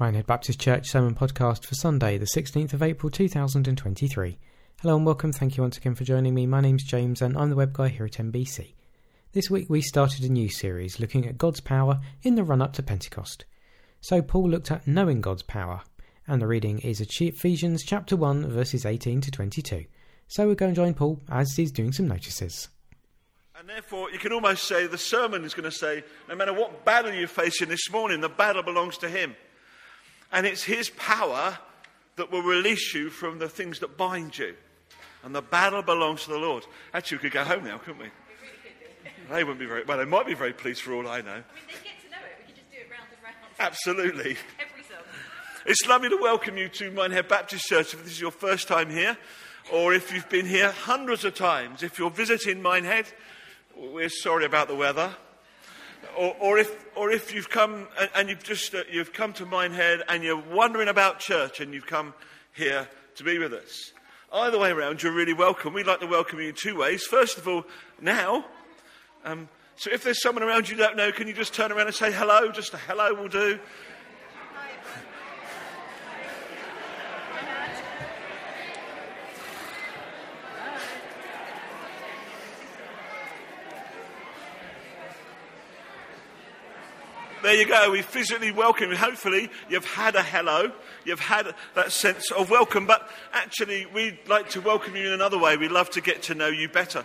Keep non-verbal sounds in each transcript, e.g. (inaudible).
Minehead Baptist Church Sermon Podcast for Sunday, the 16th of April 2023. Hello and welcome. Thank you once again for joining me. My name's James and I'm the web guy here at MBC. This week we started a new series looking at God's power in the run up to Pentecost. So Paul looked at knowing God's power, and the reading is Ephesians chapter 1 verses 18 to 22. So we're going to join Paul as he's doing some notices. And therefore, you can almost say the sermon is going to say no matter what battle you're facing this morning, the battle belongs to Him. And it's His power that will release you from the things that bind you. And the battle belongs to the Lord. Actually, we could go home now, couldn't we? They wouldn't be very, well, they might be very pleased for all I know. I mean, they get to know it. We can just do it round and round. Absolutely. (laughs) Every song. It's lovely to welcome you to Minehead Baptist Church if this is your first time here, or if you've been here hundreds of times. If you're visiting Minehead, we're sorry about the weather. Or, or, if, or if you've come and, you've just uh, you've come to Minehead and you're wondering about church and you've come here to be with us. Either way around, you're really welcome. We'd like to welcome you in two ways. First of all, now. Um, so if there's someone around you don't know, can you just turn around and say hello? Just a hello will do. There you go. We physically welcome you. Hopefully, you've had a hello. You've had that sense of welcome. But actually, we'd like to welcome you in another way. We'd love to get to know you better.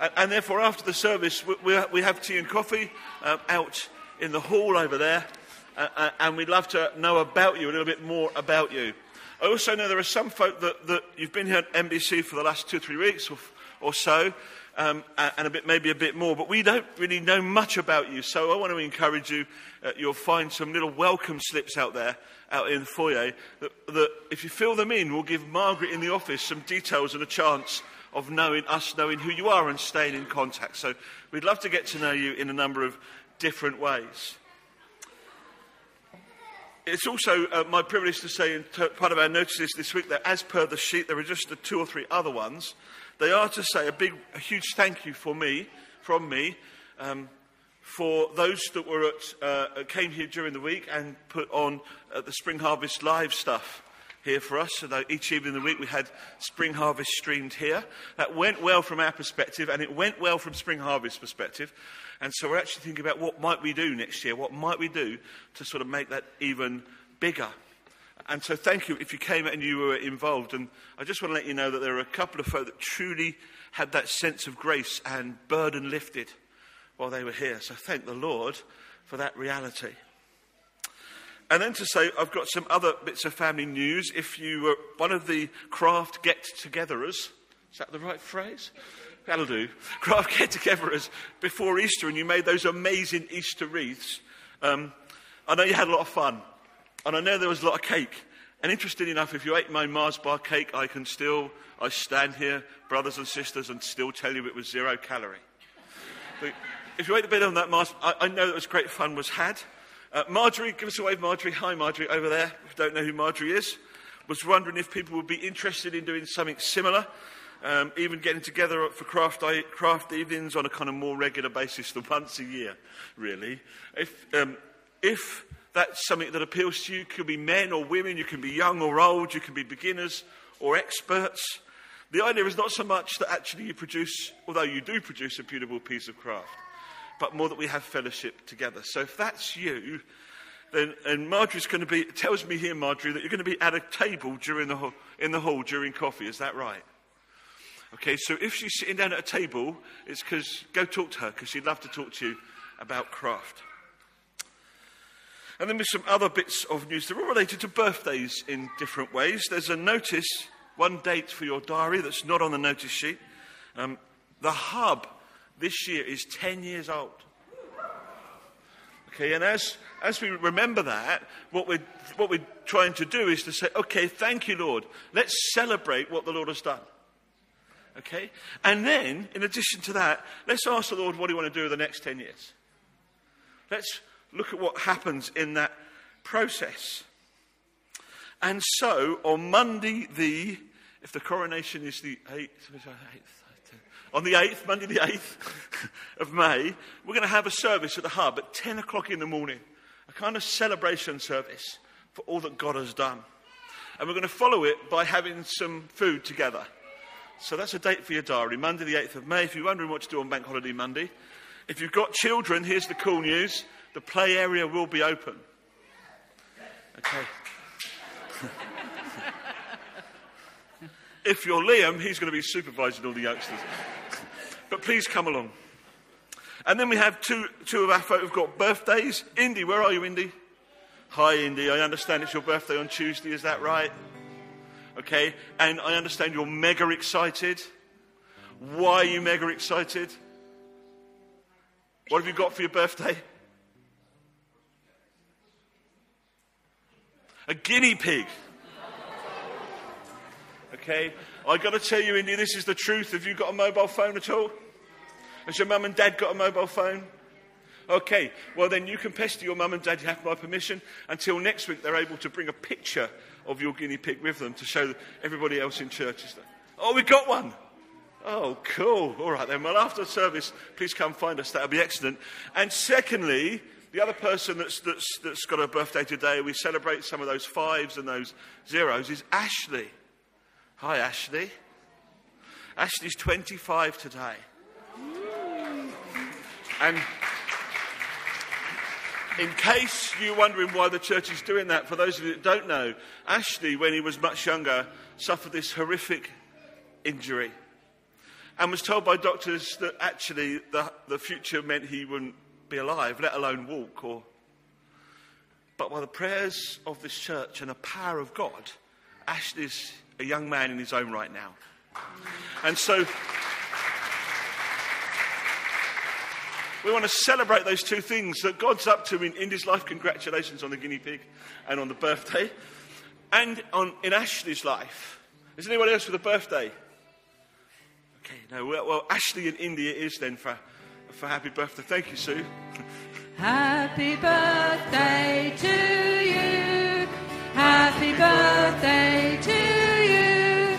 And, and therefore, after the service, we, we, have tea and coffee um, out in the hall over there. Uh, uh, and we'd love to know about you, a little bit more about you. I also know there are some folk that, that you've been here at MBC for the last two or three weeks or, or so, um, and a bit, maybe a bit more, but we don't really know much about you. So I want to encourage you. Uh, you'll find some little welcome slips out there, out in the foyer, that, that if you fill them in, we'll give Margaret in the office some details and a chance of knowing us, knowing who you are, and staying in contact. So we'd love to get to know you in a number of different ways. It's also uh, my privilege to say, in t- part of our notices this week, that as per the sheet, there are just the two or three other ones. They are to say a big, a huge thank you for me, from me, um, for those that were at, uh, came here during the week and put on uh, the Spring Harvest live stuff here for us. So each evening of the week we had Spring Harvest streamed here. That went well from our perspective, and it went well from Spring Harvest perspective. And so we're actually thinking about what might we do next year? What might we do to sort of make that even bigger? And so thank you if you came and you were involved. And I just want to let you know that there are a couple of folk that truly had that sense of grace and burden lifted while they were here. So thank the Lord for that reality. And then to say, I've got some other bits of family news. If you were one of the craft get togetherers, is that the right phrase? That'll do. (laughs) Craft get togetherers before Easter, and you made those amazing Easter wreaths. Um, I know you had a lot of fun, and I know there was a lot of cake. And interesting enough, if you ate my Mars bar cake, I can still, I stand here, brothers and sisters, and still tell you it was zero calorie. (laughs) If you ate a bit on that Mars, I, I know that was great fun was had. Uh, Marjorie, give us a wave, Marjorie. Hi, Marjorie, over there. Don't know who Marjorie is, was wondering if people would be interested in doing something similar, um, even getting together for craft, craft evenings on a kind of more regular basis than (laughs) once a year, really. If, um, if that's something that appeals to you, you could be men or women, you can be young or old, you can be beginners or experts. The idea is not so much that actually you produce, although you do produce a beautiful piece of craft, but more that we have fellowship together. So if that's you, then and Marjorie's going to be tells me here, Marjorie, that you're going to be at a table during the in the hall during coffee. Is that right? Okay, so if she's sitting down at a table, it's because go talk to her because she'd love to talk to you about craft. And then there's some other bits of news. They're all related to birthdays in different ways. There's a notice, one date for your diary that's not on the notice sheet. Um, the hub this year is 10 years old. Okay, and as, as we remember that, what we're, what we're trying to do is to say, okay, thank you, Lord. Let's celebrate what the Lord has done. Okay? And then, in addition to that, let's ask the Lord what you want to do in the next 10 years. Let's look at what happens in that process. And so, on Monday, the, if the coronation is the 8th, 8th on the 8th, Monday the 8th (laughs) of May, we're going to have a service at the hub at 10 o'clock in the morning, a kind of celebration service for all that God has done. And we're going to follow it by having some food together. So that's a date for your diary, Monday the 8th of May. If you're wondering what to do on Bank Holiday Monday, if you've got children, here's the cool news the play area will be open. Okay. (laughs) if you're Liam, he's going to be supervising all the youngsters. But please come along. And then we have two, two of our folk who've got birthdays. Indy, where are you, Indy? Hi, Indy. I understand it's your birthday on Tuesday. Is that right? Okay. And I understand you're mega excited. Why are you mega excited? What have you got for your birthday? A guinea pig. Okay. I've got to tell you, Indy, this is the truth. Have you got a mobile phone at all? Has your mum and dad got a mobile phone? Okay, well then you can pester your mum and dad, you have my permission, until next week they're able to bring a picture of your guinea pig with them to show everybody else in church. Oh, we got one! Oh, cool. All right then. Well, after service, please come find us. That'll be excellent. And secondly, the other person that's, that's, that's got a birthday today, we celebrate some of those fives and those zeros, is Ashley. Hi, Ashley. Ashley's 25 today. And in case you're wondering why the church is doing that, for those of you that don't know, Ashley, when he was much younger, suffered this horrific injury and was told by doctors that actually the, the future meant he wouldn't be alive, let alone walk. Or... But by the prayers of this church and the power of God, Ashley's a young man in his own right now. And so we want to celebrate those two things that God's up to in, in his life. Congratulations on the guinea pig and on the birthday. And on, in Ashley's life. Is anyone else with a birthday? Okay, no, well, well Ashley in Indy is then for, for happy birthday. Thank you, Sue. (laughs) Happy birthday to you. Happy birthday to you.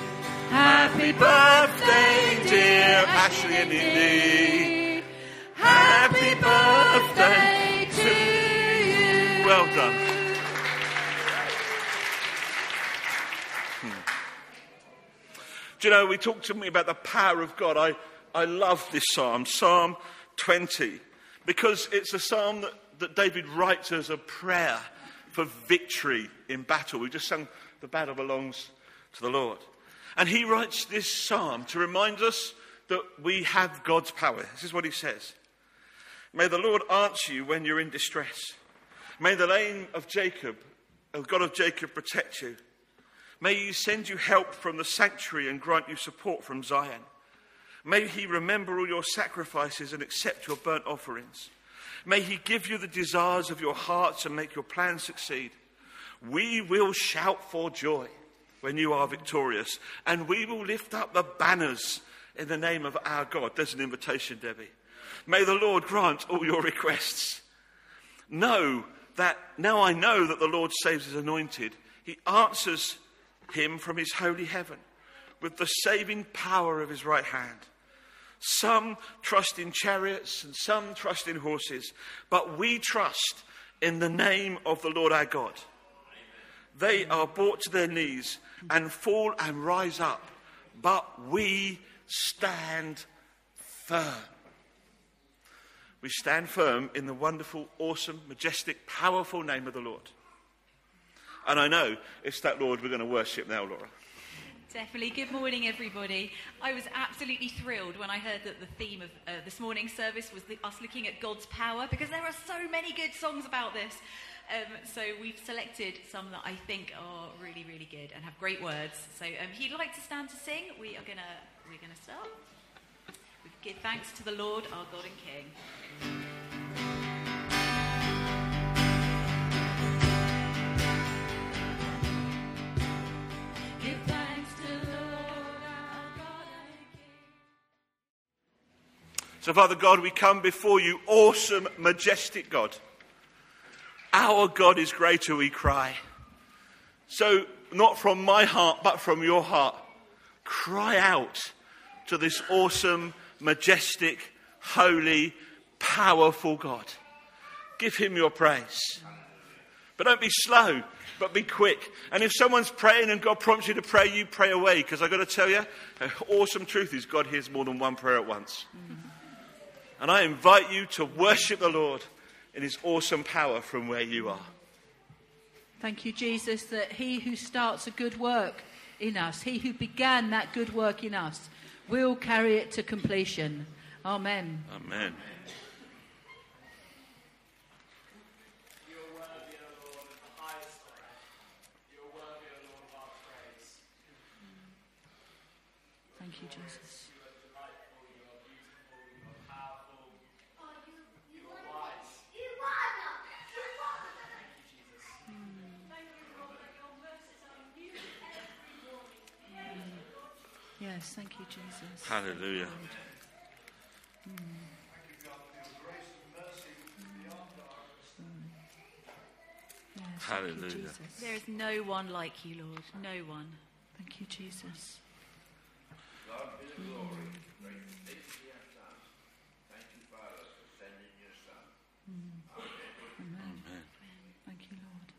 Happy birthday, dear Ashley and Indy. Happy birthday to you. Well done. Hmm. Do you know, we talked to me about the power of God. I, I love this psalm, Psalm 20, because it's a psalm that, that David writes as a prayer for victory in battle. We just sung The Battle Belongs to the Lord. And he writes this psalm to remind us that we have God's power. This is what he says. May the Lord answer you when you're in distress. May the name of Jacob, the God of Jacob, protect you. May he send you help from the sanctuary and grant you support from Zion. May he remember all your sacrifices and accept your burnt offerings. May he give you the desires of your hearts and make your plans succeed. We will shout for joy when you are victorious, and we will lift up the banners in the name of our God. There's an invitation, Debbie. May the Lord grant all your requests. Know that now I know that the Lord saves his anointed. He answers him from his holy heaven with the saving power of his right hand. Some trust in chariots and some trust in horses, but we trust in the name of the Lord our God. They are brought to their knees and fall and rise up, but we stand firm. We stand firm in the wonderful, awesome, majestic, powerful name of the Lord. And I know it's that Lord we're going to worship now, Laura. Definitely. Good morning, everybody. I was absolutely thrilled when I heard that the theme of uh, this morning's service was the, us looking at God's power because there are so many good songs about this. Um, so we've selected some that I think are really, really good and have great words. So um, if you'd like to stand to sing, we are gonna we're gonna start. Give thanks to the Lord, our God and King. So, Father God, we come before you, awesome, majestic God. Our God is greater, we cry. So, not from my heart, but from your heart, cry out to this awesome, majestic, holy, powerful God. Give him your praise. But don't be slow. but be quick. And if someone's praying and God prompts you to pray, you pray away. Because I've got to tell you, an awesome truth is God hears more than one prayer at once. And I invite you to worship the Lord in his awesome power from where you are. Thank you, Jesus, that he who starts a good work in us, he who began that good work in us, will carry it to completion. Amen. Amen. Thank you, Jesus. Yes, thank you, Jesus. Hallelujah. Thank you, mm. Hallelujah. There is no one like you, Lord. No one. Thank you, Jesus. Amen. Thank you, Lord.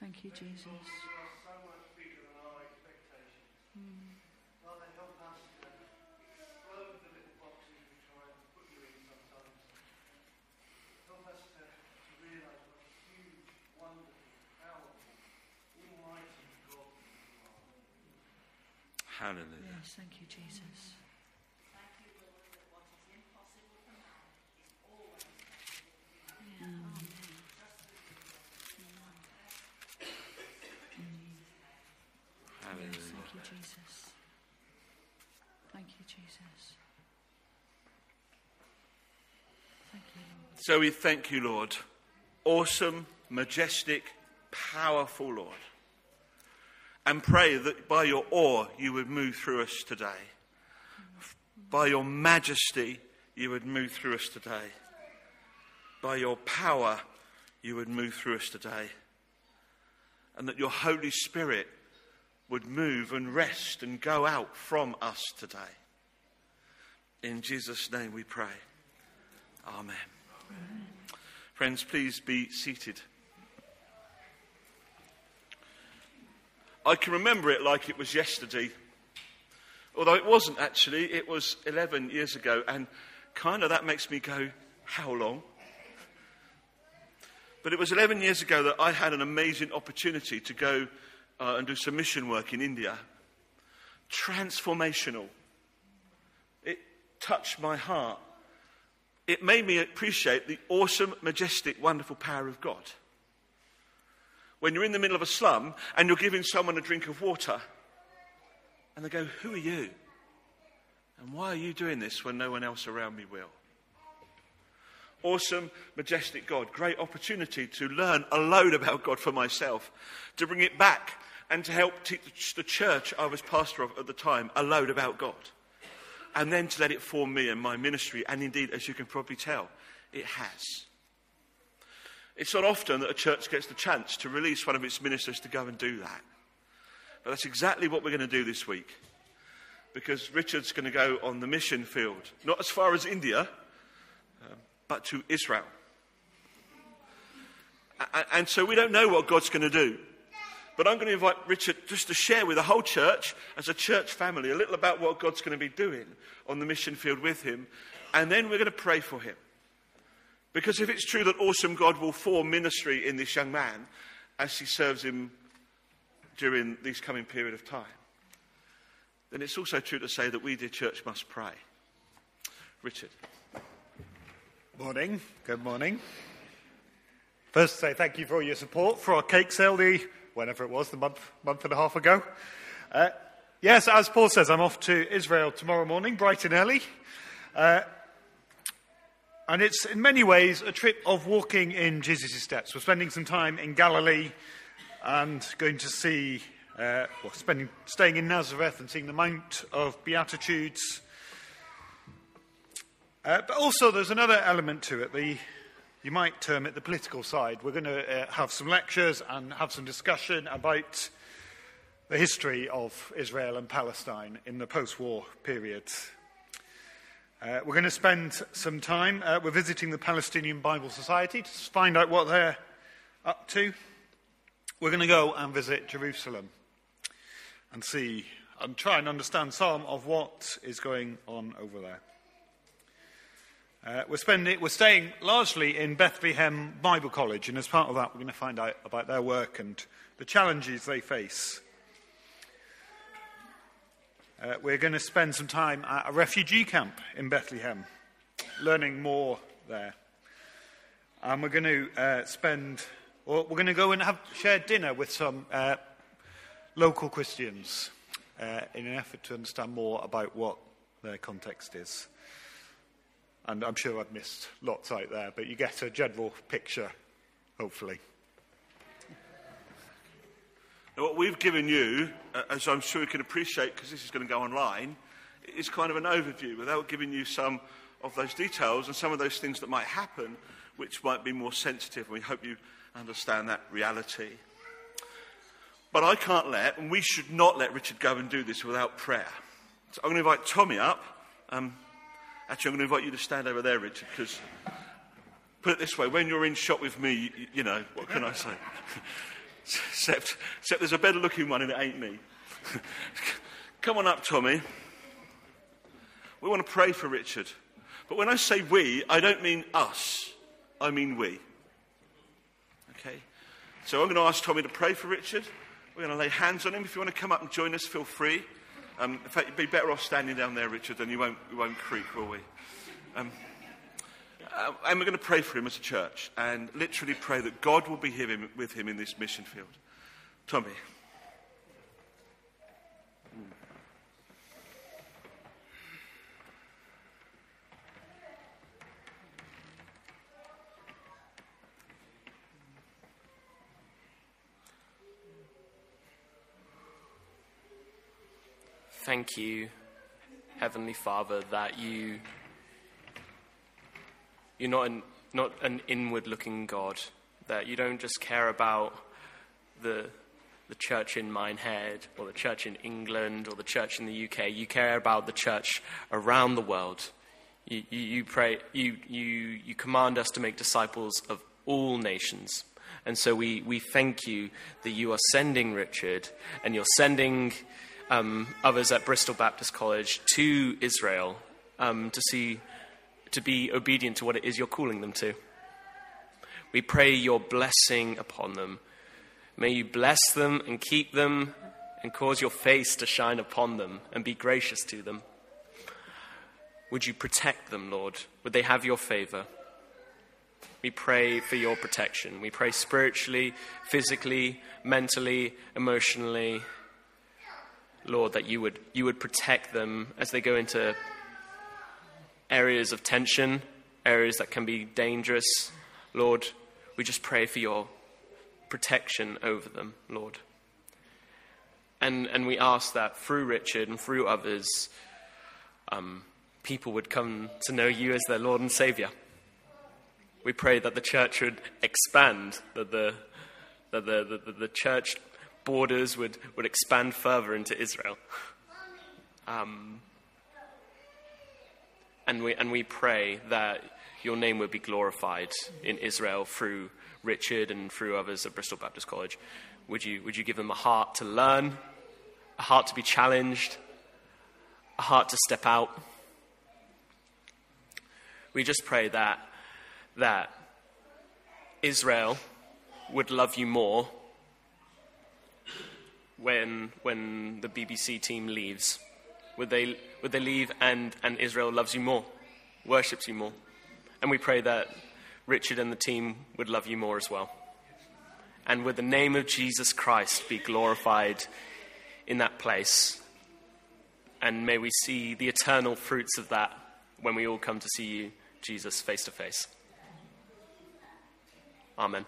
Thank you, Jesus. Hallelujah. Yes, thank you, Jesus. Yes, Hallelujah. thank you, Jesus. Thank you, Jesus. Thank you, Lord. So we thank you, Lord. Awesome, majestic, powerful Lord. And pray that by your awe you would move through us today. By your majesty you would move through us today. By your power you would move through us today. And that your Holy Spirit would move and rest and go out from us today. In Jesus' name we pray. Amen. Friends, please be seated. I can remember it like it was yesterday. Although it wasn't actually, it was 11 years ago, and kind of that makes me go, how long? But it was 11 years ago that I had an amazing opportunity to go uh, and do some mission work in India. Transformational. It touched my heart. It made me appreciate the awesome, majestic, wonderful power of God. When you're in the middle of a slum and you're giving someone a drink of water, and they go, Who are you? And why are you doing this when no one else around me will? Awesome, majestic God. Great opportunity to learn a load about God for myself, to bring it back and to help teach the church I was pastor of at the time a load about God. And then to let it form me and my ministry. And indeed, as you can probably tell, it has. It's not often that a church gets the chance to release one of its ministers to go and do that. But that's exactly what we're going to do this week. Because Richard's going to go on the mission field, not as far as India, um, but to Israel. And so we don't know what God's going to do. But I'm going to invite Richard just to share with the whole church, as a church family, a little about what God's going to be doing on the mission field with him. And then we're going to pray for him. Because if it's true that awesome God will form ministry in this young man as he serves him during this coming period of time, then it's also true to say that we, dear church, must pray. Richard. Morning. Good morning. First, say thank you for all your support for our cake sale, the whenever it was, the month month and a half ago. Uh, yes, as Paul says, I'm off to Israel tomorrow morning, bright and early. Uh, and it's in many ways a trip of walking in Jesus' steps. We're spending some time in Galilee and going to see, uh, well, spending, staying in Nazareth and seeing the Mount of Beatitudes. Uh, but also, there's another element to it. The, you might term it the political side. We're going to uh, have some lectures and have some discussion about the history of Israel and Palestine in the post war period. Uh, we're going to spend some time, uh, we're visiting the Palestinian Bible Society to find out what they're up to. we're going to go and visit Jerusalem and see and try and understand some of what is going on over there. Uh, we're, spending, we're staying largely in Bethlehem Bible College, and as part of that, we're going to find out about their work and the challenges they face. Uh, we're going to spend some time at a refugee camp in Bethlehem, learning more there. And we're going to uh, spend, or we're going to go and have shared dinner with some uh, local Christians uh, in an effort to understand more about what their context is. And I'm sure I've missed lots out there, but you get a general picture, hopefully. Now, what we've given you, uh, as I'm sure you can appreciate, because this is going to go online, is kind of an overview without giving you some of those details and some of those things that might happen, which might be more sensitive. And we hope you understand that reality. But I can't let, and we should not let Richard go and do this without prayer. So I'm going to invite Tommy up. Um, actually, I'm going to invite you to stand over there, Richard, because put it this way when you're in shot with me, you, you know, what can I say? (laughs) except, except there's a better looking one and it ain't me. (laughs) Come on up, Tommy. We want to pray for Richard. But when I say we, I don't mean us, I mean we. Okay? So I'm going to ask Tommy to pray for Richard. We're going to lay hands on him. If you want to come up and join us, feel free. Um, in fact, you'd be better off standing down there, Richard, and you won't, you won't creak, will we? Um, uh, and we're going to pray for him as a church and literally pray that God will be him, with him in this mission field. Tommy. Thank you, Heavenly Father, that you you're not an, not an inward looking God, that you don't just care about the, the church in Minehead or the church in England or the church in the UK. You care about the church around the world. You, you, you, pray, you, you, you command us to make disciples of all nations. And so we, we thank you that you are sending Richard and you're sending um, others at Bristol Baptist College to Israel um, to see to be obedient to what it is you're calling them to. We pray your blessing upon them. May you bless them and keep them and cause your face to shine upon them and be gracious to them. Would you protect them, Lord? Would they have your favor? We pray for your protection. We pray spiritually, physically, mentally, emotionally. Lord, that you would, you would protect them as they go into areas of tension, areas that can be dangerous. Lord, we just pray for your protection over them, Lord. And, and we ask that through Richard and through others, um, people would come to know you as their Lord and Savior. We pray that the church would expand, that the, that the, the, the church borders would, would expand further into Israel. Um, and we, and we pray that your name would be glorified in Israel through Richard and through others at Bristol Baptist College. Would you, would you give them a heart to learn, a heart to be challenged, a heart to step out? We just pray that, that Israel would love you more when, when the BBC team leaves would they, would they leave and, and Israel loves you more, worships you more? And we pray that Richard and the team would love you more as well. And would the name of Jesus Christ be glorified in that place? And may we see the eternal fruits of that when we all come to see you, Jesus, face to face. Amen.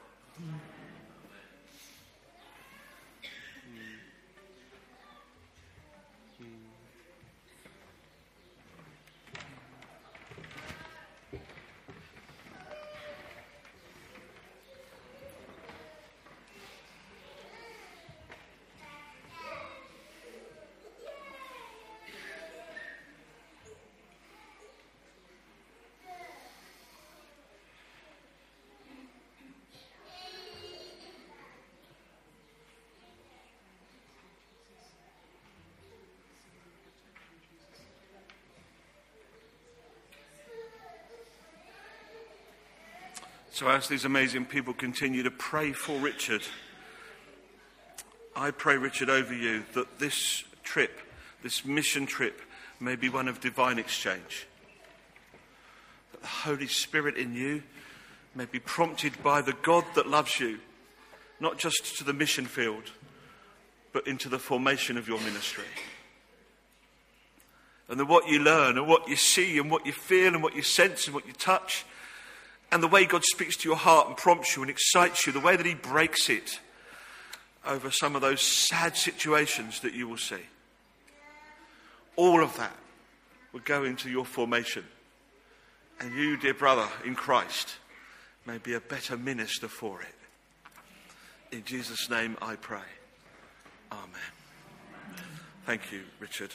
So, as these amazing people continue to pray for Richard, I pray, Richard, over you that this trip, this mission trip, may be one of divine exchange. That the Holy Spirit in you may be prompted by the God that loves you, not just to the mission field, but into the formation of your ministry. And that what you learn and what you see and what you feel and what you sense and what you touch and the way God speaks to your heart and prompts you and excites you, the way that He breaks it over some of those sad situations that you will see. All of that will go into your formation. And you, dear brother in Christ, may be a better minister for it. In Jesus' name I pray. Amen. Thank you, Richard.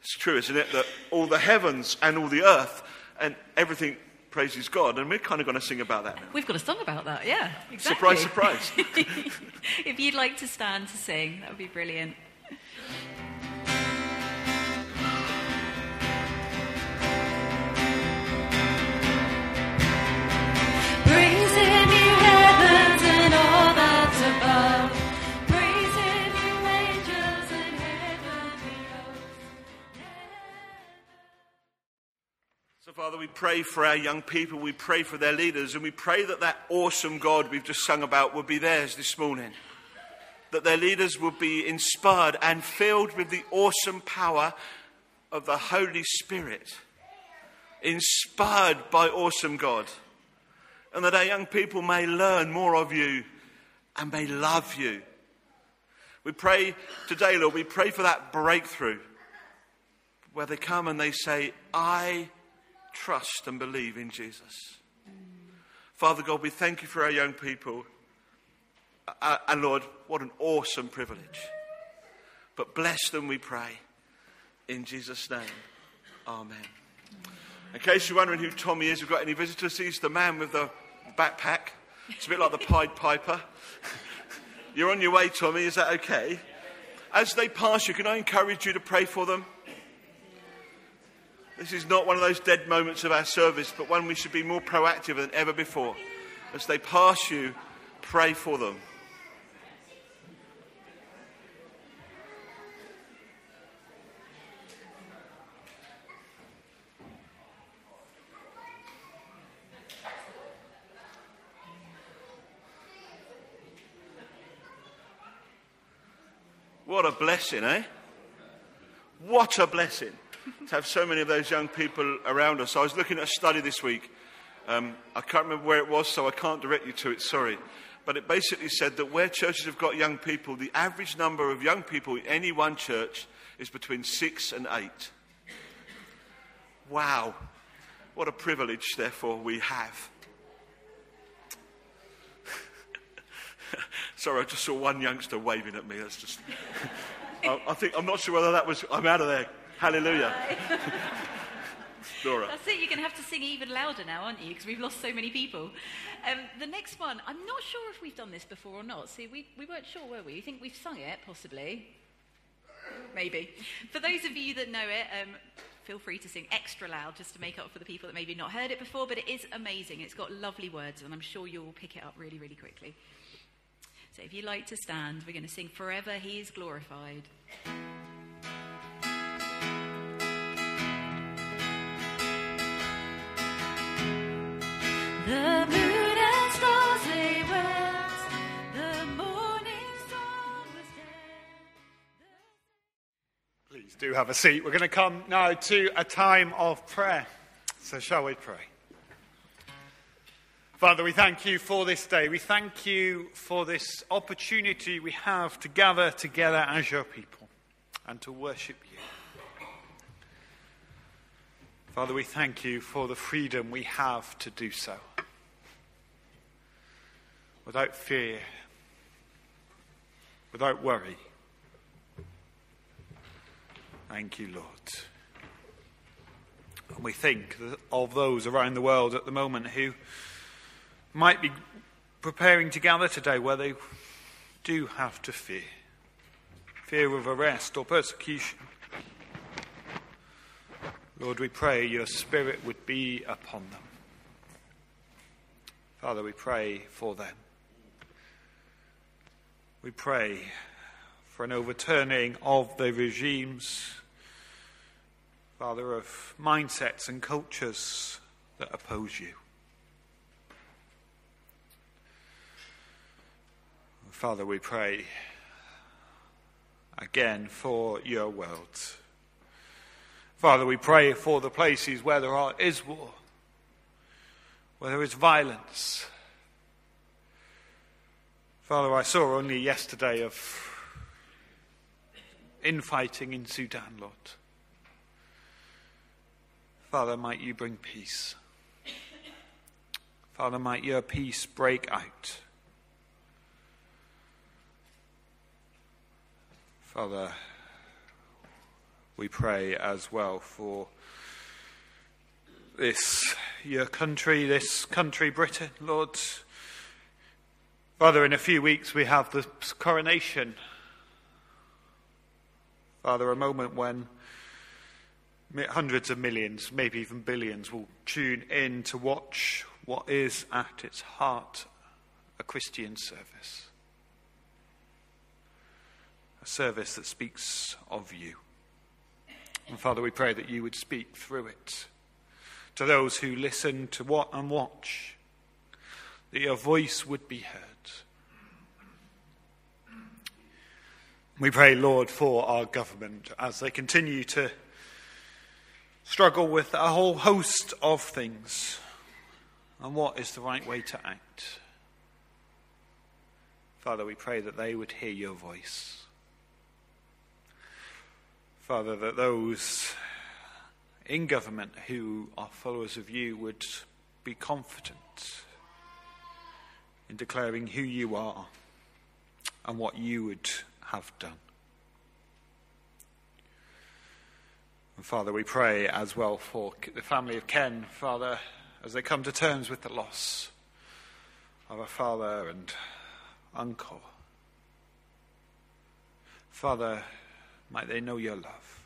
It's true, isn't it, that all the heavens and all the earth and everything praises God, and we're kind of going to sing about that now. We've got a song about that, yeah. Exactly. Surprise, surprise. (laughs) if you'd like to stand to sing, that would be brilliant. Father, we pray for our young people, we pray for their leaders, and we pray that that awesome God we've just sung about will be theirs this morning. That their leaders will be inspired and filled with the awesome power of the Holy Spirit, inspired by awesome God. And that our young people may learn more of you and may love you. We pray today, Lord, we pray for that breakthrough where they come and they say, I trust and believe in Jesus. Father God, we thank you for our young people. And Lord, what an awesome privilege. But bless them, we pray. In Jesus' name, Amen. In case you're wondering who Tommy is, we've got any visitors. He's the man with the backpack. It's a bit like the Pied Piper. (laughs) You're on your way, Tommy. Is that okay? As they pass you, can I encourage you to pray for them? This is not one of those dead moments of our service, but one we should be more proactive than ever before. As they pass you, pray for them. What a blessing, eh? What a blessing (laughs) to have so many of those young people around us. I was looking at a study this week. Um, I can't remember where it was, so I can't direct you to it, sorry. But it basically said that where churches have got young people, the average number of young people in any one church is between six and eight. Wow. What a privilege, therefore, we have. (laughs) Sorry, I just saw one youngster waving at me. That's just. (laughs) I, I think I'm not sure whether that was. I'm out of there. Hallelujah. (laughs) Laura. That's it, you're going to have to sing even louder now, aren't you? Because we've lost so many people. Um, the next one, I'm not sure if we've done this before or not. See, we, we weren't sure, were we? You think we've sung it, possibly? Maybe. For those of you that know it, um, feel free to sing extra loud just to make up for the people that maybe not heard it before, but it is amazing. It's got lovely words, and I'm sure you'll pick it up really, really quickly. So if you'd like to stand, we're going to sing Forever He is Glorified. Please do have a seat. We're going to come now to a time of prayer. So, shall we pray? Father, we thank you for this day. We thank you for this opportunity we have to gather together as your people and to worship you. Father, we thank you for the freedom we have to do so without fear, without worry. Thank you, Lord. And we think of those around the world at the moment who might be preparing to gather today where they do have to fear fear of arrest or persecution. Lord, we pray your Spirit would be upon them. Father, we pray for them. We pray for an overturning of the regimes, Father, of mindsets and cultures that oppose you. Father, we pray again for your world. Father, we pray for the places where there is war, where there is violence. Father, I saw only yesterday of infighting in Sudan, Lord. Father, might you bring peace. Father, might your peace break out. Father, we pray as well for this, your country, this country, Britain, Lord. Father, in a few weeks we have the coronation. Father, a moment when hundreds of millions, maybe even billions, will tune in to watch what is at its heart a Christian service a service that speaks of you. And Father, we pray that you would speak through it to those who listen to what and watch, your voice would be heard. We pray, Lord, for our government as they continue to struggle with a whole host of things and what is the right way to act. Father, we pray that they would hear your voice. Father, that those in government who are followers of you would be confident in declaring who you are and what you would have done. And Father, we pray as well for the family of Ken, Father, as they come to terms with the loss of a father and uncle. Father, might they know your love.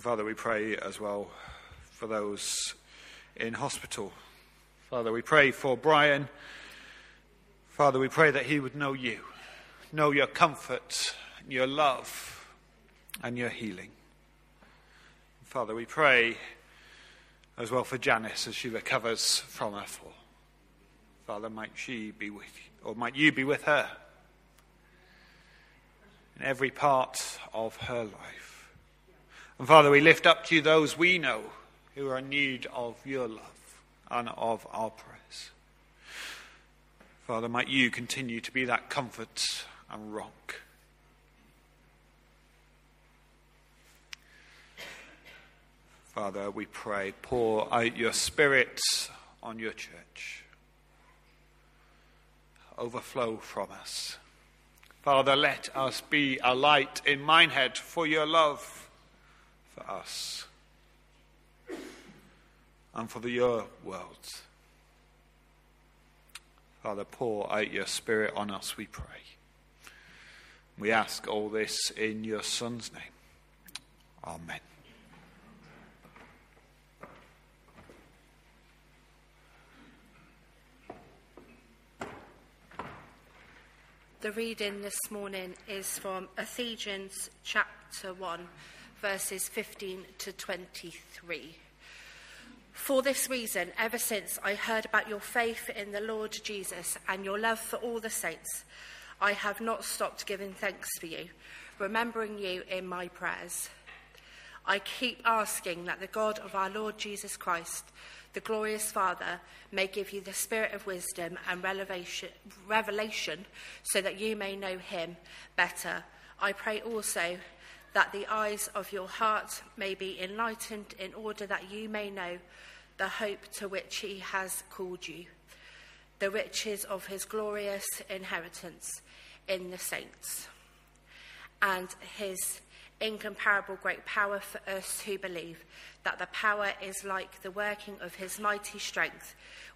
Father, we pray as well for those in hospital. Father, we pray for Brian. Father, we pray that he would know you, know your comfort, your love, and your healing. Father, we pray as well for Janice as she recovers from her fall. Father, might she be with you, or might you be with her in every part of her life. And Father, we lift up to you those we know who are in need of your love and of our praise. Father, might you continue to be that comfort and rock. Father, we pray, pour out your spirit on your church. Overflow from us. Father, let us be a light in Minehead for your love for us and for the, your world. Father, pour out your Spirit on us, we pray. We ask all this in your Son's name. Amen. The reading this morning is from Ephesians chapter 1, verses 15 to 23. For this reason, ever since I heard about your faith in the Lord Jesus and your love for all the saints, I have not stopped giving thanks for you, remembering you in my prayers. I keep asking that the God of our Lord Jesus Christ, the glorious Father, may give you the spirit of wisdom and revelation, so that you may know him better. I pray also that the eyes of your heart may be enlightened in order that you may know the hope to which he has called you, the riches of his glorious inheritance in the saints, and his incomparable great power for us who believe, that the power is like the working of his mighty strength,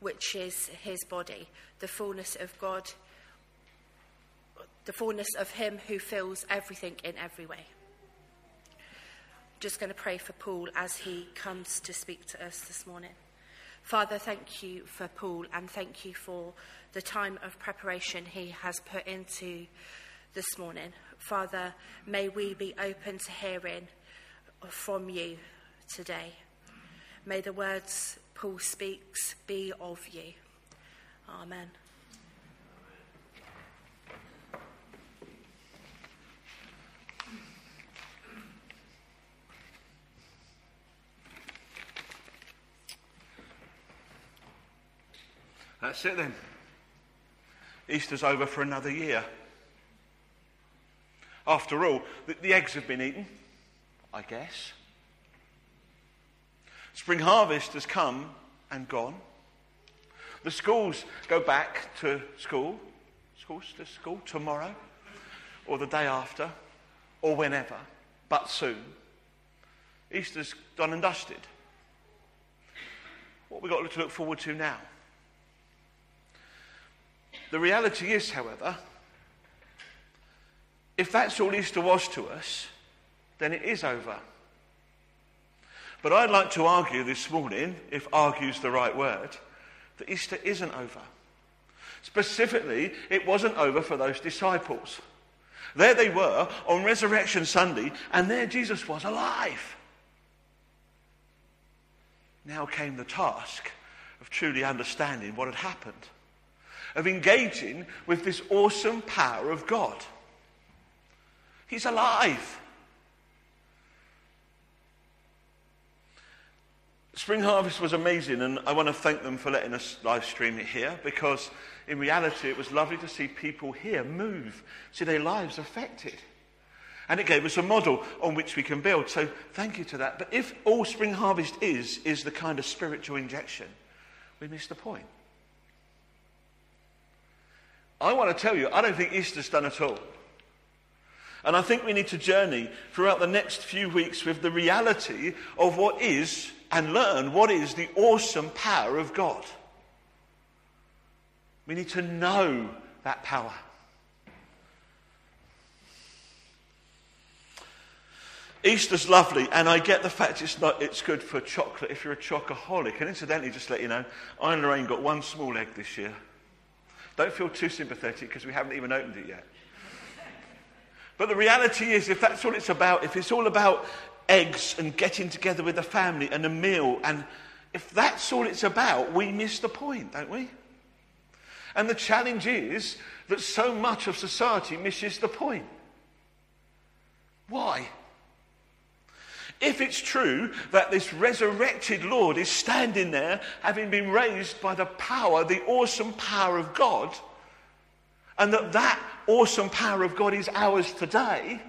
which is his body, the fullness of God, the fullness of him who fills everything in every way. Just going to pray for Paul as he comes to speak to us this morning. Father, thank you for Paul and thank you for the time of preparation he has put into this morning. Father, may we be open to hearing from you today. May the words Paul speaks be of you. Amen. That's it then. Easter's over for another year. After all, the, the eggs have been eaten, I guess. Spring harvest has come and gone. The schools go back to school, schools to school tomorrow, or the day after, or whenever, but soon. Easter's done and dusted. What have we got to look forward to now? The reality is, however, if that's all Easter was to us, then it is over. But I'd like to argue this morning, if argue's the right word, that Easter isn't over. Specifically, it wasn't over for those disciples. There they were on Resurrection Sunday, and there Jesus was alive. Now came the task of truly understanding what had happened, of engaging with this awesome power of God. He's alive. Spring Harvest was amazing, and I want to thank them for letting us live stream it here because, in reality, it was lovely to see people here move, see their lives affected. And it gave us a model on which we can build. So, thank you to that. But if all Spring Harvest is, is the kind of spiritual injection, we miss the point. I want to tell you, I don't think Easter's done at all. And I think we need to journey throughout the next few weeks with the reality of what is and learn what is the awesome power of God. We need to know that power. Easter's lovely, and I get the fact it's not it's good for chocolate if you're a chocoholic. And incidentally, just let you know, I and Lorraine got one small egg this year. Don't feel too sympathetic because we haven't even opened it yet. But the reality is, if that's all it's about, if it's all about eggs and getting together with the family and a meal, and if that's all it's about, we miss the point, don't we? And the challenge is that so much of society misses the point. Why? If it's true that this resurrected Lord is standing there, having been raised by the power, the awesome power of God, and that that awesome power of God is ours today,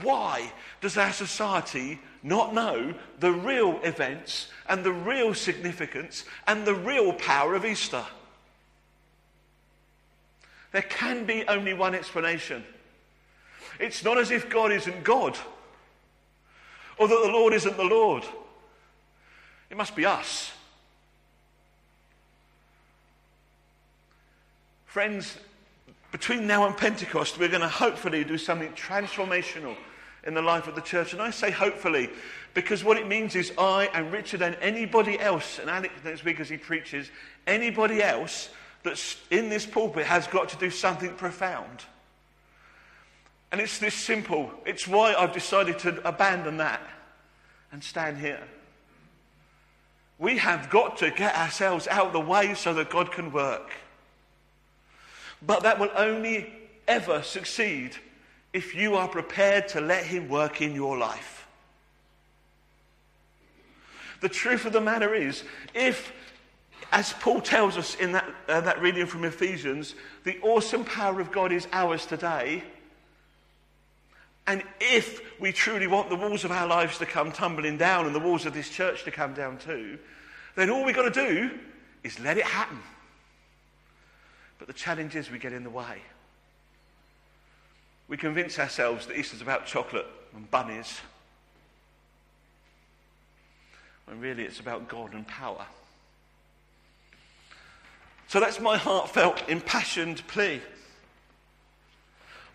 why does our society not know the real events and the real significance and the real power of Easter? There can be only one explanation. It's not as if God isn't God or that the Lord isn't the Lord. It must be us. Friends, between now and Pentecost, we're going to hopefully do something transformational in the life of the church. And I say hopefully because what it means is I and Richard and anybody else, and Alex next week as he preaches, anybody else that's in this pulpit has got to do something profound. And it's this simple. It's why I've decided to abandon that and stand here. We have got to get ourselves out of the way so that God can work. But that will only ever succeed if you are prepared to let Him work in your life. The truth of the matter is, if, as Paul tells us in that, uh, that reading from Ephesians, the awesome power of God is ours today, And if we truly want the walls of our lives to come tumbling down and the walls of this church to come down too, then all we've got to do is let it happen. But the challenge is we get in the way. We convince ourselves that Easter's about chocolate and bunnies, when really it's about God and power. So that's my heartfelt, impassioned plea.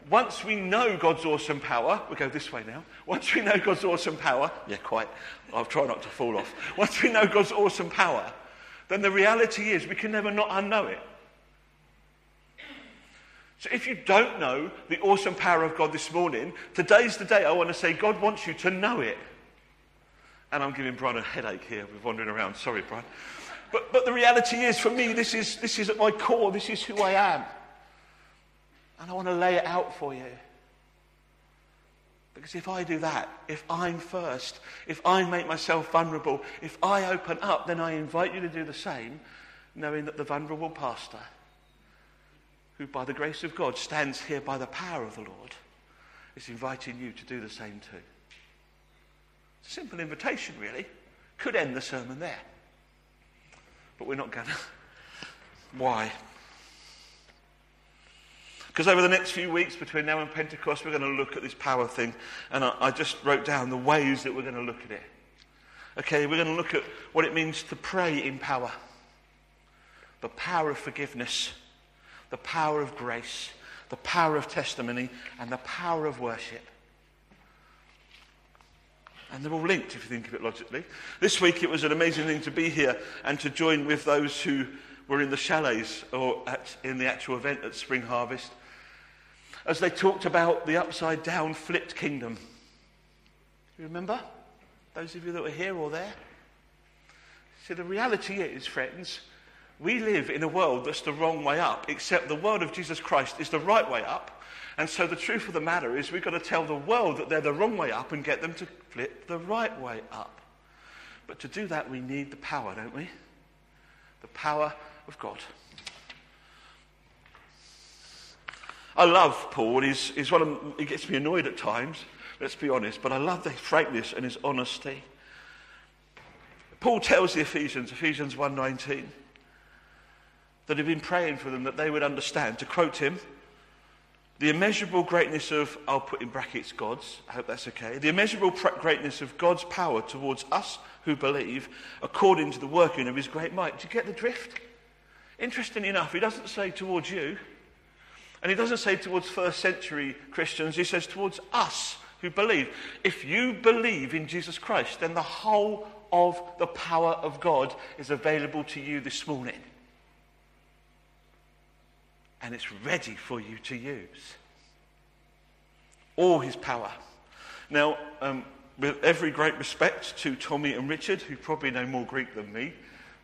Once we know God's awesome power, we go this way now. Once we know God's awesome power, yeah, quite. I'll try not to fall off. Once we know God's awesome power, then the reality is we can never not unknow it. So if you don't know the awesome power of God this morning, today's the day I want to say God wants you to know it. And I'm giving Brian a headache here with wandering around. Sorry, Brian. But, but the reality is, for me, this is, this is at my core. This is who I am. And I want to lay it out for you. Because if I do that, if I'm first, if I make myself vulnerable, if I open up, then I invite you to do the same, knowing that the vulnerable pastor, who by the grace of God stands here by the power of the Lord, is inviting you to do the same too. It's a simple invitation, really. Could end the sermon there. But we're not going (laughs) to. Why? Because over the next few weeks between now and Pentecost, we're going to look at this power thing. And I, I just wrote down the ways that we're going to look at it. Okay, we're going to look at what it means to pray in power the power of forgiveness, the power of grace, the power of testimony, and the power of worship. And they're all linked if you think of it logically. This week it was an amazing thing to be here and to join with those who were in the chalets or at, in the actual event at Spring Harvest as they talked about the upside down flipped kingdom. Do you remember? Those of you that were here or there? See, the reality is, friends, we live in a world that's the wrong way up, except the world of Jesus Christ is the right way up. And so the truth of the matter is we've got to tell the world that they're the wrong way up and get them to flip the right way up. But to do that, we need the power, don't we? The power of God. I love Paul. He's, he's one of, he gets me annoyed at times, let's be honest, but I love his frankness and his honesty. Paul tells the Ephesians, Ephesians 1.19, that he'd been praying for them that they would understand, to quote him, the immeasurable greatness of, I'll put in brackets God's, I hope that's okay, the immeasurable greatness of God's power towards us who believe according to the working of his great might. Do you get the drift? Interestingly enough, he doesn't say towards you, and he doesn't say towards first century Christians, he says towards us who believe. If you believe in Jesus Christ, then the whole of the power of God is available to you this morning and it's ready for you to use. All his power. Now, um, with every great respect to Tommy and Richard, who probably know more Greek than me,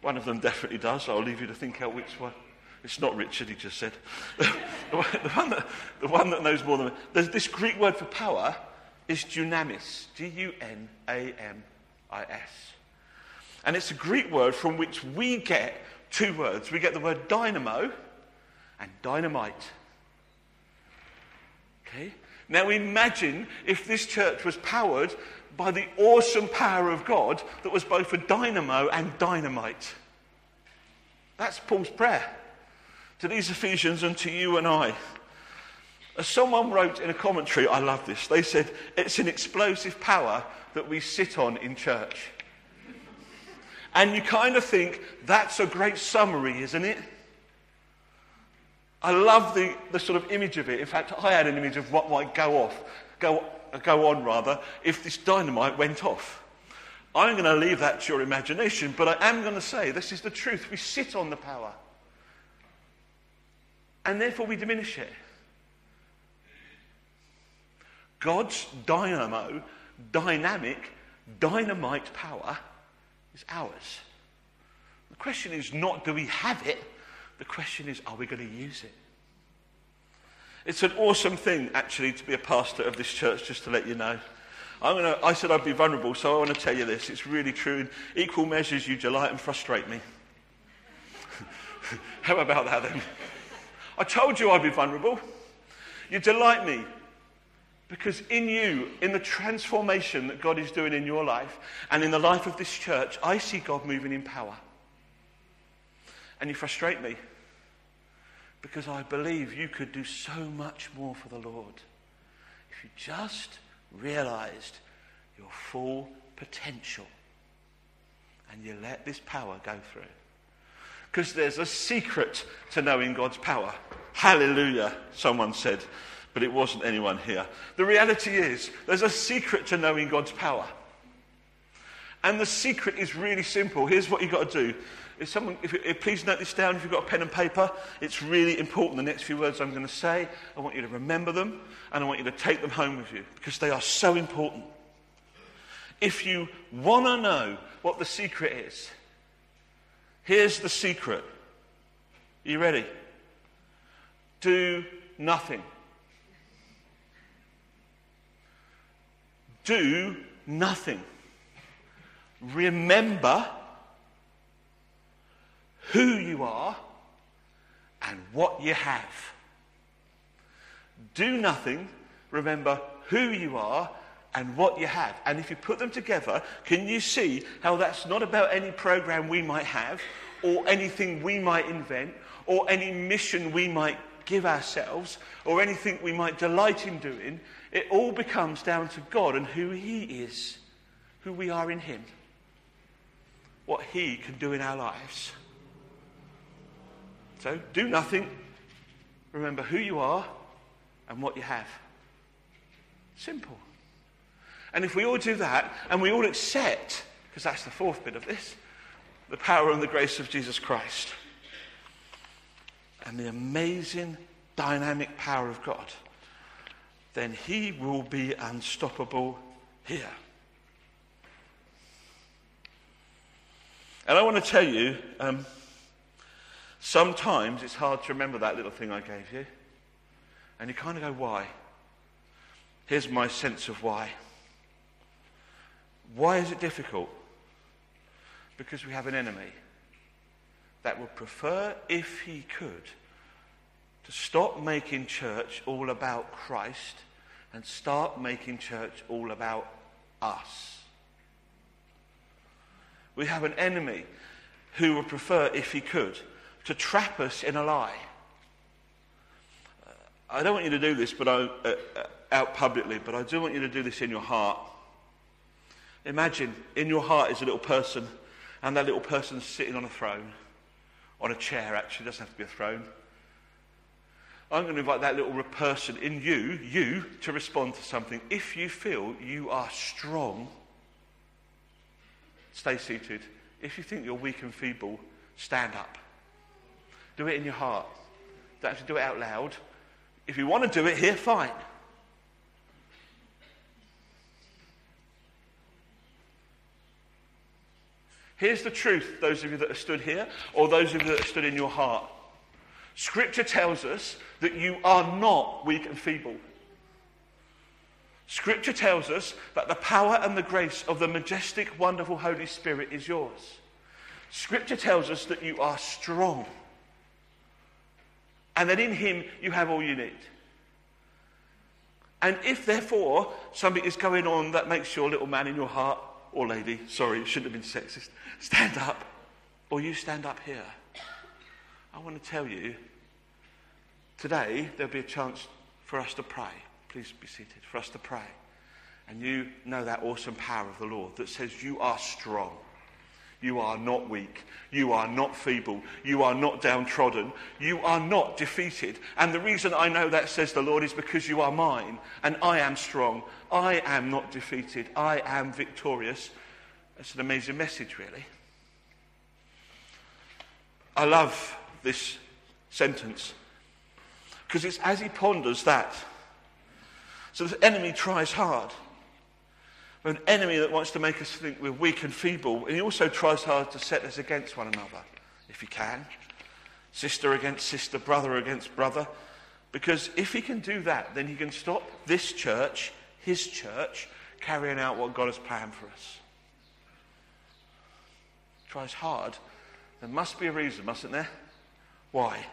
one of them (laughs) definitely does. I'll leave you to think out which one. It's not Richard, he just said. (laughs) the, one that, the one that knows more than me. There's this Greek word for power is dunamis. D U N A M I S. And it's a Greek word from which we get two words. We get the word dynamo and dynamite. Okay? Now imagine if this church was powered by the awesome power of God that was both a dynamo and dynamite. That's Paul's prayer to these Ephesians and to you and I. As someone wrote in a commentary, I love this, they said, it's an explosive power that we sit on in church. And you kind of think, that's a great summary, isn't it? I love the, the sort of image of it. In fact, I had an image of what might go off, go, go on rather, if this dynamite went off. I'm going to leave that to your imagination, but I am going to say this is the truth. We sit on the power. And therefore we diminish it. God's dynamo, dynamic, dynamite power is ours. The question is not do we have it, the question is, are we going to use it? It's an awesome thing, actually, to be a pastor of this church, just to let you know. Gonna, I said I'd be vulnerable, so I want to tell you this. It's really true. In equal measures, you delight and frustrate me. (laughs) How about that then? I told you I'd be vulnerable. You delight me Because in you, in the transformation that God is doing in your life and in the life of this church, I see God moving in power. And you frustrate me because I believe you could do so much more for the Lord if you just realized your full potential and you let this power go through. Because there's a secret to knowing God's power. Hallelujah, someone said, but it wasn't anyone here. The reality is, there's a secret to knowing God's power. And the secret is really simple. Here's what you've got to do. If someone, if, if, eh, please note this down if you've got a pen and paper. It's really important. The next few words I'm going to say, I want you to remember them and I want you to take them home with you because they are so important. If you want to know what the secret is, here's the secret. Are you ready? Do nothing. Do nothing. Remember who you are and what you have. Do nothing. Remember who you are and what you have. And if you put them together, can you see how that's not about any program we might have or anything we might invent or any mission we might give ourselves or anything we might delight in doing? It all becomes down to God and who He is, who we are in Him, what He can do in our lives. So do nothing. Remember who you are and what you have. Simple. And if we all do that and we all accept, because that's the fourth bit of this, the power and the grace of Jesus Christ and the amazing dynamic power of God, then he will be unstoppable here. And I want to tell you, um, sometimes it's hard to remember that little thing I gave you. And you kind of go, why? Here's my sense of why. Why is it difficult? Because we have an enemy that would prefer, if he could, to stop making church all about Christ and start making church all about us. We have an enemy who would prefer, if he could, to trap us in a lie. I don't want you to do this but I, uh, out publicly, but I do want you to do this in your heart. Imagine in your heart is a little person, and that little person's sitting on a throne, on a chair, actually, it doesn't have to be a throne. I'm going to invite that little person in you, you, to respond to something. If you feel you are strong, stay seated. If you think you're weak and feeble, stand up. Do it in your heart. Don't have to do it out loud. If you want to do it here, fine. Here's the truth, those of you that have stood here, or those of you that are stood in your heart. Scripture tells us that you are not weak and feeble. Scripture tells us that the power and the grace of the majestic, wonderful Holy Spirit is yours. Scripture tells us that you are strong and that in Him you have all you need. And if, therefore, something is going on that makes your little man in your heart, or lady, sorry, it shouldn't have been sexist, stand up, or you stand up here. I want to tell you today there'll be a chance for us to pray. Please be seated, for us to pray. And you know that awesome power of the Lord that says you are strong. You are not weak. You are not feeble. You are not downtrodden. You are not defeated. And the reason I know that, says the Lord, is because you are mine and I am strong. I am not defeated. I am victorious. That's an amazing message, really. I love this sentence because it's as he ponders that. So the enemy tries hard an enemy that wants to make us think we're weak and feeble. And he also tries hard to set us against one another, if he can. Sister against sister, brother against brother. Because if he can do that, then he can stop this church, his church, carrying out what God has planned for us. Tries hard. There must be a reason, mustn't there? Why?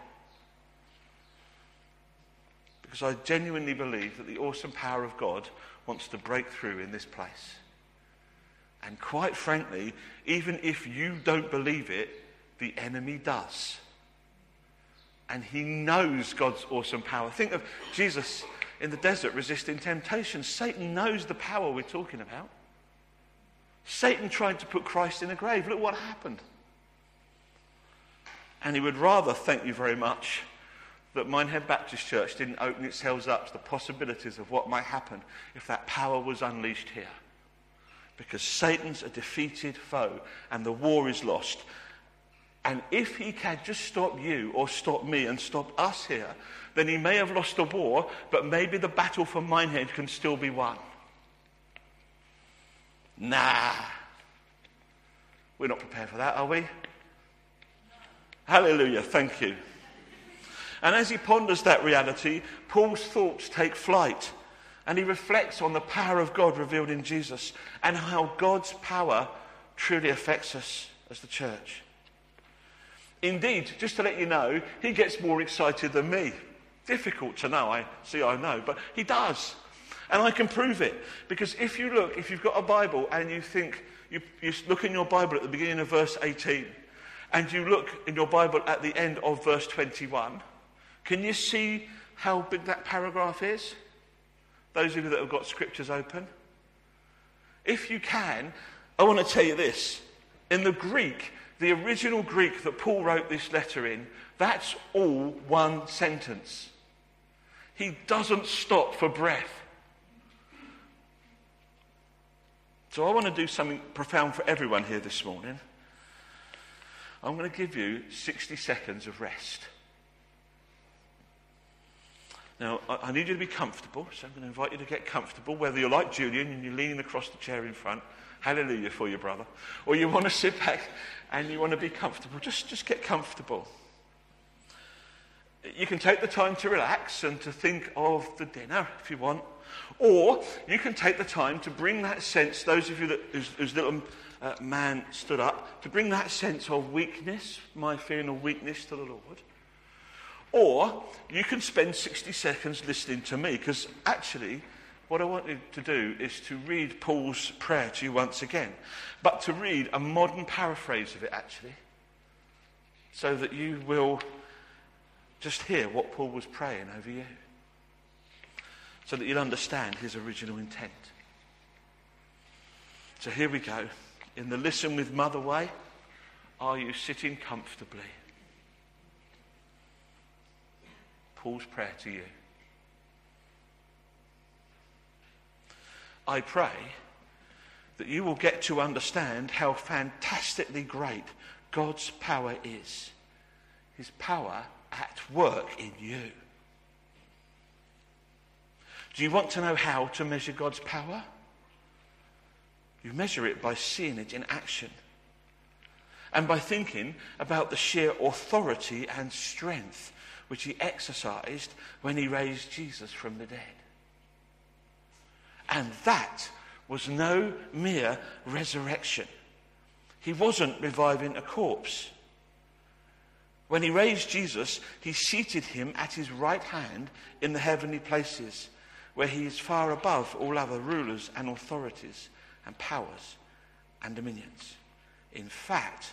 because I genuinely believe that the awesome power of God wants to break through in this place. And quite frankly, even if you don't believe it, the enemy does. And he knows God's awesome power. Think of Jesus in the desert resisting temptation. Satan knows the power we're talking about. Satan tried to put Christ in a grave. Look what happened. And he would rather, thank you very much, that Minehead Baptist Church didn't open itself up to the possibilities of what might happen if that power was unleashed here. Because Satan's a defeated foe and the war is lost. And if he can just stop you or stop me and stop us here, then he may have lost the war, but maybe the battle for Minehead can still be won. Nah. We're not prepared for that, are we? Hallelujah. Thank you. And as he ponders that reality, Paul's thoughts take flight and he reflects on the power of God revealed in Jesus and how God's power truly affects us as the church. Indeed, just to let you know, he gets more excited than me. Difficult to know, I see, I know, but he does. And I can prove it. Because if you look, if you've got a Bible and you think, you, you look in your Bible at the beginning of verse 18, and you look in your Bible at the end of verse 21, can you see how big that paragraph is? Those of you that have got scriptures open. If you can, I want to tell you this. In the Greek, the original Greek that Paul wrote this letter in, that's all one sentence. He doesn't stop for breath. So I want to do something profound for everyone here this morning. I'm going to give you 60 seconds of rest. Now, I, I need you to be comfortable, so I'm going to invite you to get comfortable, whether you're like Julian and you're leaning across the chair in front. Hallelujah for you, brother. Or you want to sit back and you want to be comfortable. Just, just get comfortable. You can take the time to relax and to think of the dinner if you want. Or you can take the time to bring that sense, those of you that, whose, whose little uh, man stood up, to bring that sense of weakness, my feeling of weakness to the Lord. Or you can spend 60 seconds listening to me, because actually, what I want you to do is to read Paul's prayer to you once again, but to read a modern paraphrase of it, actually, so that you will just hear what Paul was praying over you, so that you'll understand his original intent. So here we go. In the Listen with Mother way, are you sitting comfortably? Paul's prayer to you. I pray that you will get to understand how fantastically great God's power is. His power at work in you. Do you want to know how to measure God's power? You measure it by seeing it in action and by thinking about the sheer authority and strength which he exercised when he raised Jesus from the dead. And that was no mere resurrection. He wasn't reviving a corpse. When he raised Jesus, he seated him at his right hand in the heavenly places, where he is far above all other rulers and authorities and powers and dominions. In fact,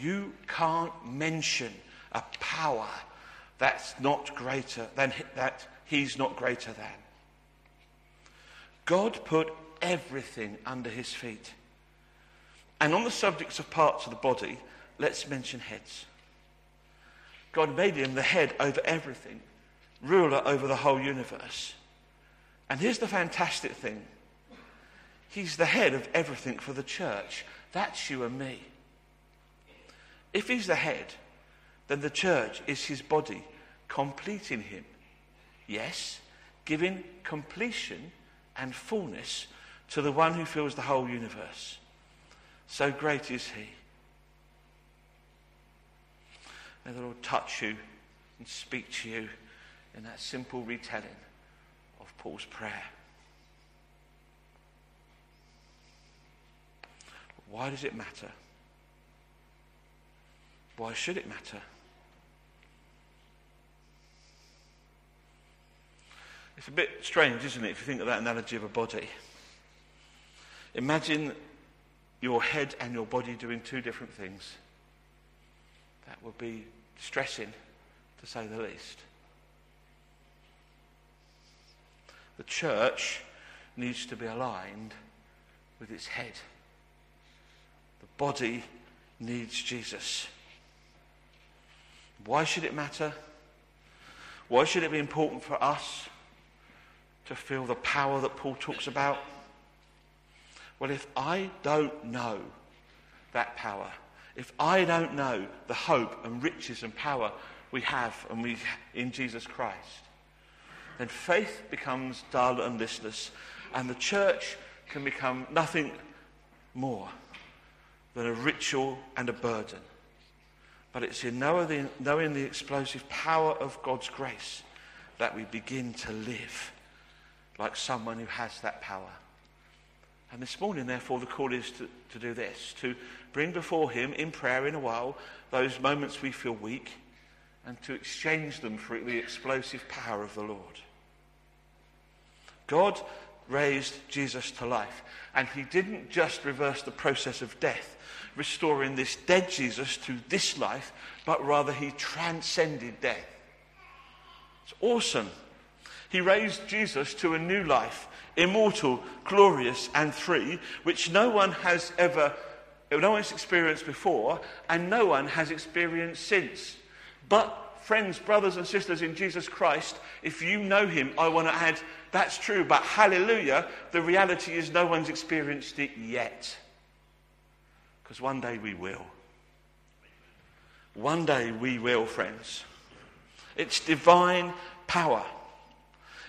you can't mention a power that's not greater than that he's not greater than. God put everything under his feet. And on the subjects of parts of the body, let's mention heads. God made him the head over everything, ruler over the whole universe. And here's the fantastic thing He's the head of everything for the church. That's you and me. If he's the head, then the church is his body, completing him. Yes, giving completion and fullness to the one who fills the whole universe. So great is he. May the Lord touch you and speak to you in that simple retelling of Paul's prayer. Why does it matter? Why should it matter? It's a bit strange, isn't it, if you think of that analogy of a body? Imagine your head and your body doing two different things. That would be distressing, to say the least. The church needs to be aligned with its head. The body needs Jesus. Why should it matter? Why should it be important for us to feel the power that Paul talks about? Well, if I don't know that power, if I don't know the hope and riches and power we have and we in Jesus Christ, then faith becomes dull and listless, and the church can become nothing more than a ritual and a burden. But it's in knowing the, knowing the explosive power of God's grace that we begin to live like someone who has that power. And this morning, therefore, the call is to, to do this to bring before Him in prayer in a while those moments we feel weak and to exchange them for the explosive power of the Lord. God raised Jesus to life, and He didn't just reverse the process of death, restoring this dead Jesus to this life, but rather He transcended death. It's awesome. He raised Jesus to a new life, immortal, glorious, and free, which no one has ever, no one's experienced before, and no one has experienced since. But, friends, brothers, and sisters in Jesus Christ, if you know Him, I want to add that's true, but hallelujah, the reality is no one's experienced it yet. Because one day we will. One day we will, friends. It's divine power.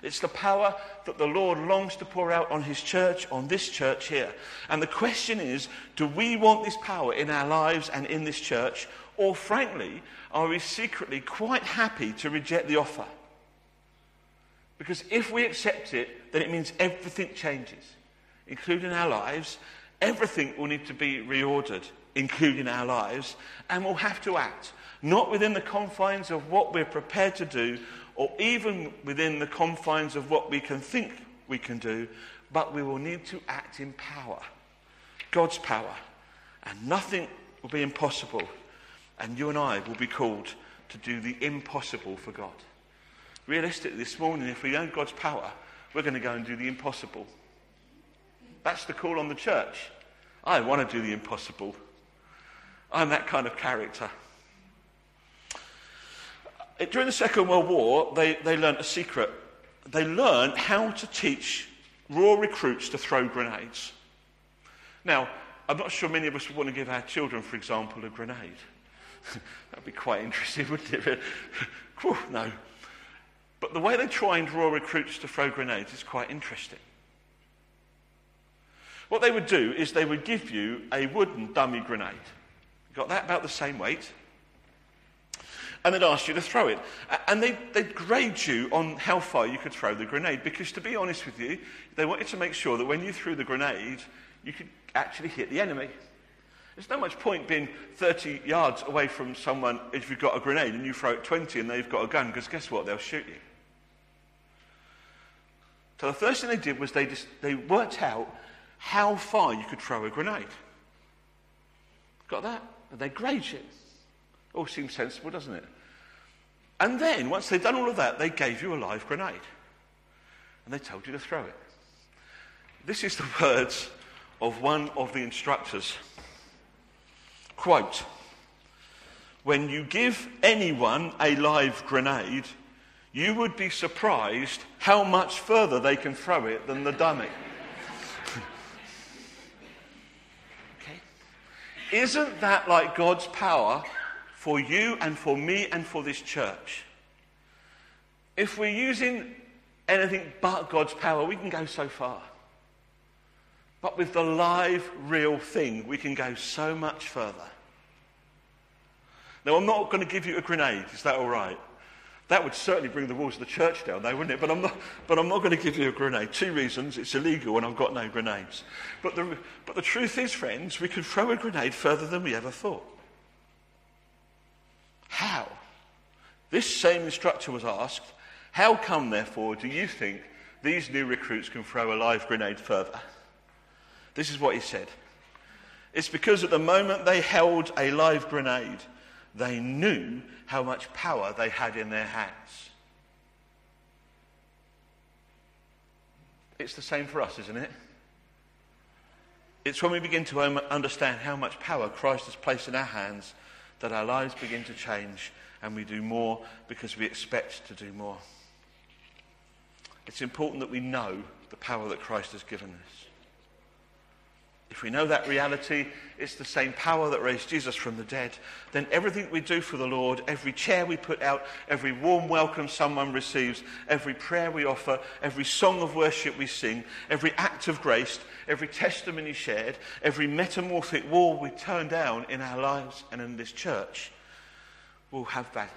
It's the power that the Lord longs to pour out on His church, on this church here. And the question is do we want this power in our lives and in this church? Or, frankly, are we secretly quite happy to reject the offer? Because if we accept it, then it means everything changes, including our lives. Everything will need to be reordered, including our lives, and we'll have to act, not within the confines of what we're prepared to do, or even within the confines of what we can think we can do, but we will need to act in power God's power. And nothing will be impossible. And you and I will be called to do the impossible for God. Realistically, this morning, if we own God's power, we're going to go and do the impossible. That's the call on the church. I want to do the impossible. I'm that kind of character. During the Second World War, they, they learnt a secret. They learned how to teach raw recruits to throw grenades. Now, I'm not sure many of us would want to give our children, for example, a grenade. (laughs) That'd be quite interesting, (laughs) wouldn't it? (laughs) No. But the way they trained raw recruits to throw grenades is quite interesting. What they would do is they would give you a wooden dummy grenade. Got that about the same weight. And they'd ask you to throw it. And they'd, they'd grade you on how far you could throw the grenade. Because to be honest with you, they wanted to make sure that when you threw the grenade, you could actually hit the enemy. There's no much point being 30 yards away from someone if you've got a grenade and you throw it 20 and they've got a gun, because guess what? They'll shoot you. So the first thing they did was they, just, they worked out how far you could throw a grenade. Got that? And they grade you. All seems sensible, doesn't it? And then, once they'd done all of that, they gave you a live grenade. And they told you to throw it. This is the (laughs) words of one of the instructors. Quote When you give anyone a live grenade, you would be surprised how much further they can throw it than the dummy. (laughs) okay? Isn't that like God's power for you and for me and for this church? If we're using anything but God's power, we can go so far. But with the live, real thing, we can go so much further. Now, I'm not going to give you a grenade. Is that all right? That would certainly bring the walls of the church down, though, wouldn't it? But I'm not, but I'm not going to give you a grenade. Two reasons. It's illegal and I've got no grenades. But the, but the truth is, friends, we can throw a grenade further than we ever thought. How? This same instructor was asked, How come, therefore, do you think these new recruits can throw a live grenade further? This is what he said. It's because at the moment they held a live grenade, they knew how much power they had in their hands. It's the same for us, isn't it? It's when we begin to um, understand how much power Christ has placed in our hands that our lives begin to change and we do more because we expect to do more. It's important that we know the power that Christ has given us. If we know that reality, it's the same power that raised Jesus from the dead, then everything we do for the Lord, every chair we put out, every warm welcome someone receives, every prayer we offer, every song of worship we sing, every act of grace, every testimony shared, every metamorphic wall we turn down in our lives and in this church will have value.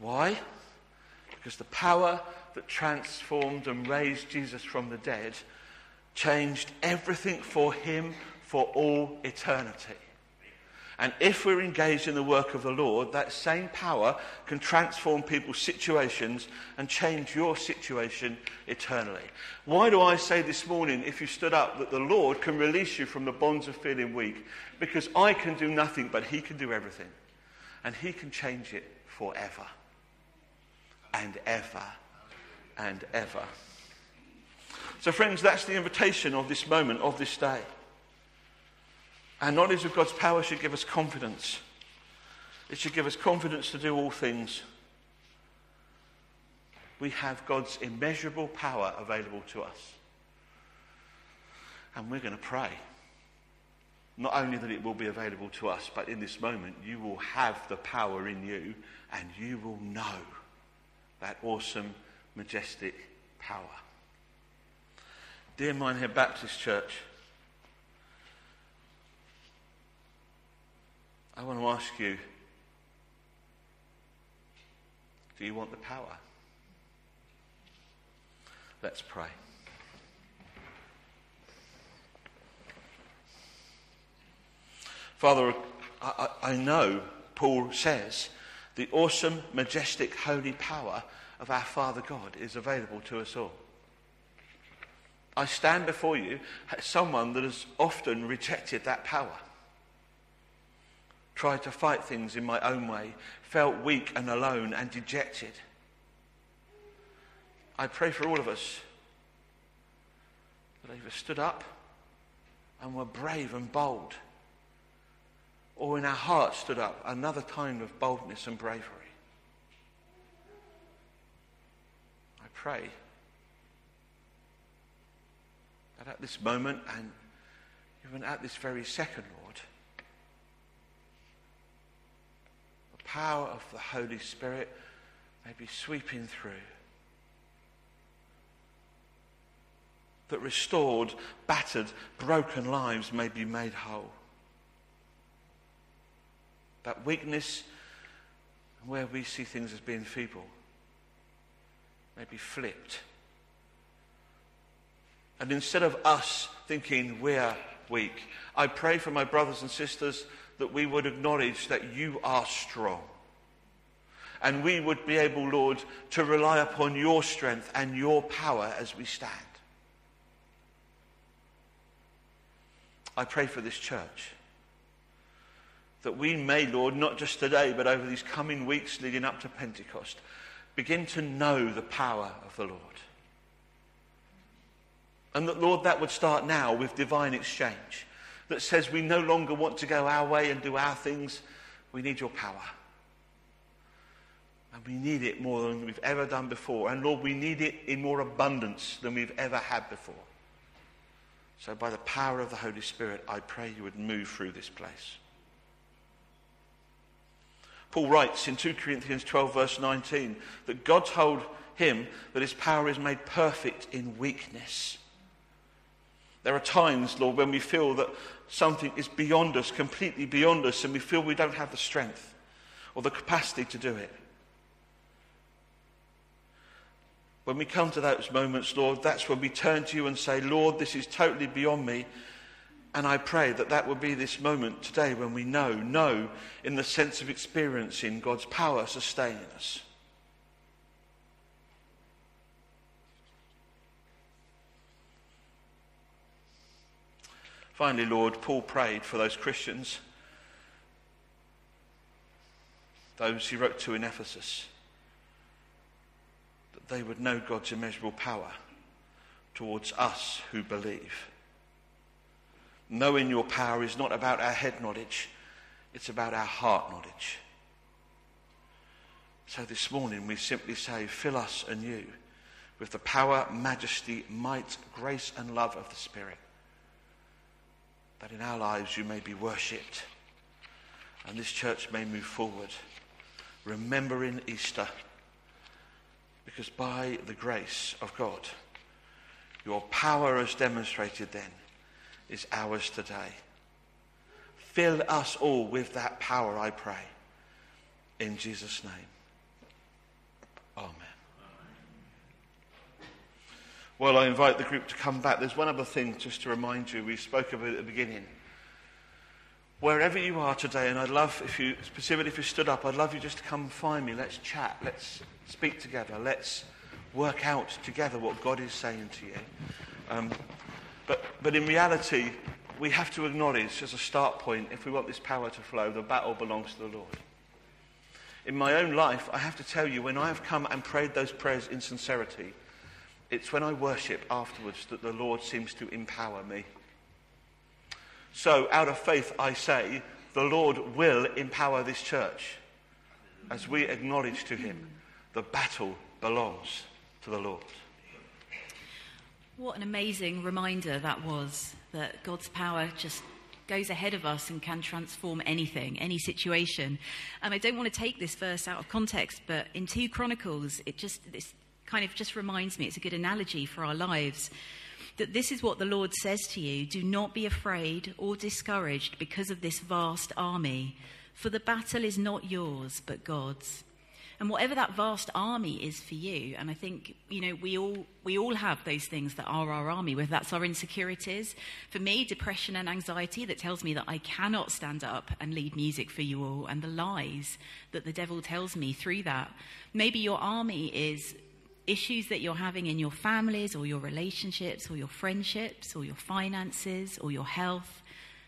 Why? Because the power that transformed and raised Jesus from the dead changed everything for him for all eternity. And if we're engaged in the work of the Lord, that same power can transform people's situations and change your situation eternally. Why do I say this morning, if you stood up, that the Lord can release you from the bonds of feeling weak? Because I can do nothing, but He can do everything. And He can change it forever and ever and ever. So, friends, that's the invitation of this moment, of this day. Our knowledge of God's power should give us confidence. It should give us confidence to do all things. We have God's immeasurable power available to us. And we're going to pray. Not only that it will be available to us, but in this moment, you will have the power in you and you will know that awesome, majestic power. Dear Minehead Baptist Church, I want to ask you do you want the power? Let's pray. Father, I, I, I know Paul says the awesome, majestic, holy power of our Father God is available to us all. I stand before you as someone that has often rejected that power, tried to fight things in my own way, felt weak and alone and dejected. I pray for all of us that either stood up and were brave and bold, or in our hearts stood up another kind of boldness and bravery. I pray that at this moment and even at this very second, Lord, the power of the Holy Spirit may be sweeping through. That restored, battered, broken lives may be made whole. That weakness, where we see things as being feeble, may be flipped. And instead of us thinking we're weak, I pray for my brothers and sisters that we would acknowledge that you are strong. And we would be able, Lord, to rely upon your strength and your power as we stand. I pray for this church. That we may, Lord, not just today, but over these coming weeks leading up to Pentecost, begin to know the power of the Lord. And that, Lord, that would start now with divine exchange that says we no longer want to go our way and do our things. We need your power. And we need it more than we've ever done before. And Lord, we need it in more abundance than we've ever had before. So, by the power of the Holy Spirit, I pray you would move through this place. Paul writes in 2 Corinthians 12, verse 19, that God told him that his power is made perfect in weakness. There are times, Lord, when we feel that something is beyond us, completely beyond us, and we feel we don't have the strength or the capacity to do it. When we come to those moments, Lord, that's when we turn to you and say, Lord, this is totally beyond me. And I pray that that will be this moment today when we know, know in the sense of experiencing God's power sustaining us. Finally, Lord, Paul prayed for those Christians, those he wrote to in Ephesus, that they would know God's immeasurable power towards us who believe. Knowing your power is not about our head knowledge, it's about our heart knowledge. So this morning we simply say, fill us anew with the power, majesty, might, grace, and love of the Spirit. That in our lives you may be worshipped and this church may move forward, remembering Easter. Because by the grace of God, your power as demonstrated then is ours today. Fill us all with that power, I pray. In Jesus' name. Amen. Well, I invite the group to come back. There's one other thing just to remind you. We spoke of it at the beginning. Wherever you are today, and I'd love if you, specifically if you stood up, I'd love you just to come find me. Let's chat. Let's speak together. Let's work out together what God is saying to you. Um, but, but in reality, we have to acknowledge as a start point, if we want this power to flow, the battle belongs to the Lord. In my own life, I have to tell you, when I have come and prayed those prayers in sincerity, it's when I worship afterwards that the Lord seems to empower me. So, out of faith, I say, the Lord will empower this church as we acknowledge to Him the battle belongs to the Lord. What an amazing reminder that was that God's power just goes ahead of us and can transform anything, any situation. And I don't want to take this verse out of context, but in 2 Chronicles, it just this kind of just reminds me it's a good analogy for our lives. That this is what the Lord says to you do not be afraid or discouraged because of this vast army, for the battle is not yours, but God's. And whatever that vast army is for you, and I think you know we all we all have those things that are our army, whether that's our insecurities. For me, depression and anxiety that tells me that I cannot stand up and lead music for you all, and the lies that the devil tells me through that. Maybe your army is issues that you're having in your families or your relationships or your friendships or your finances or your health.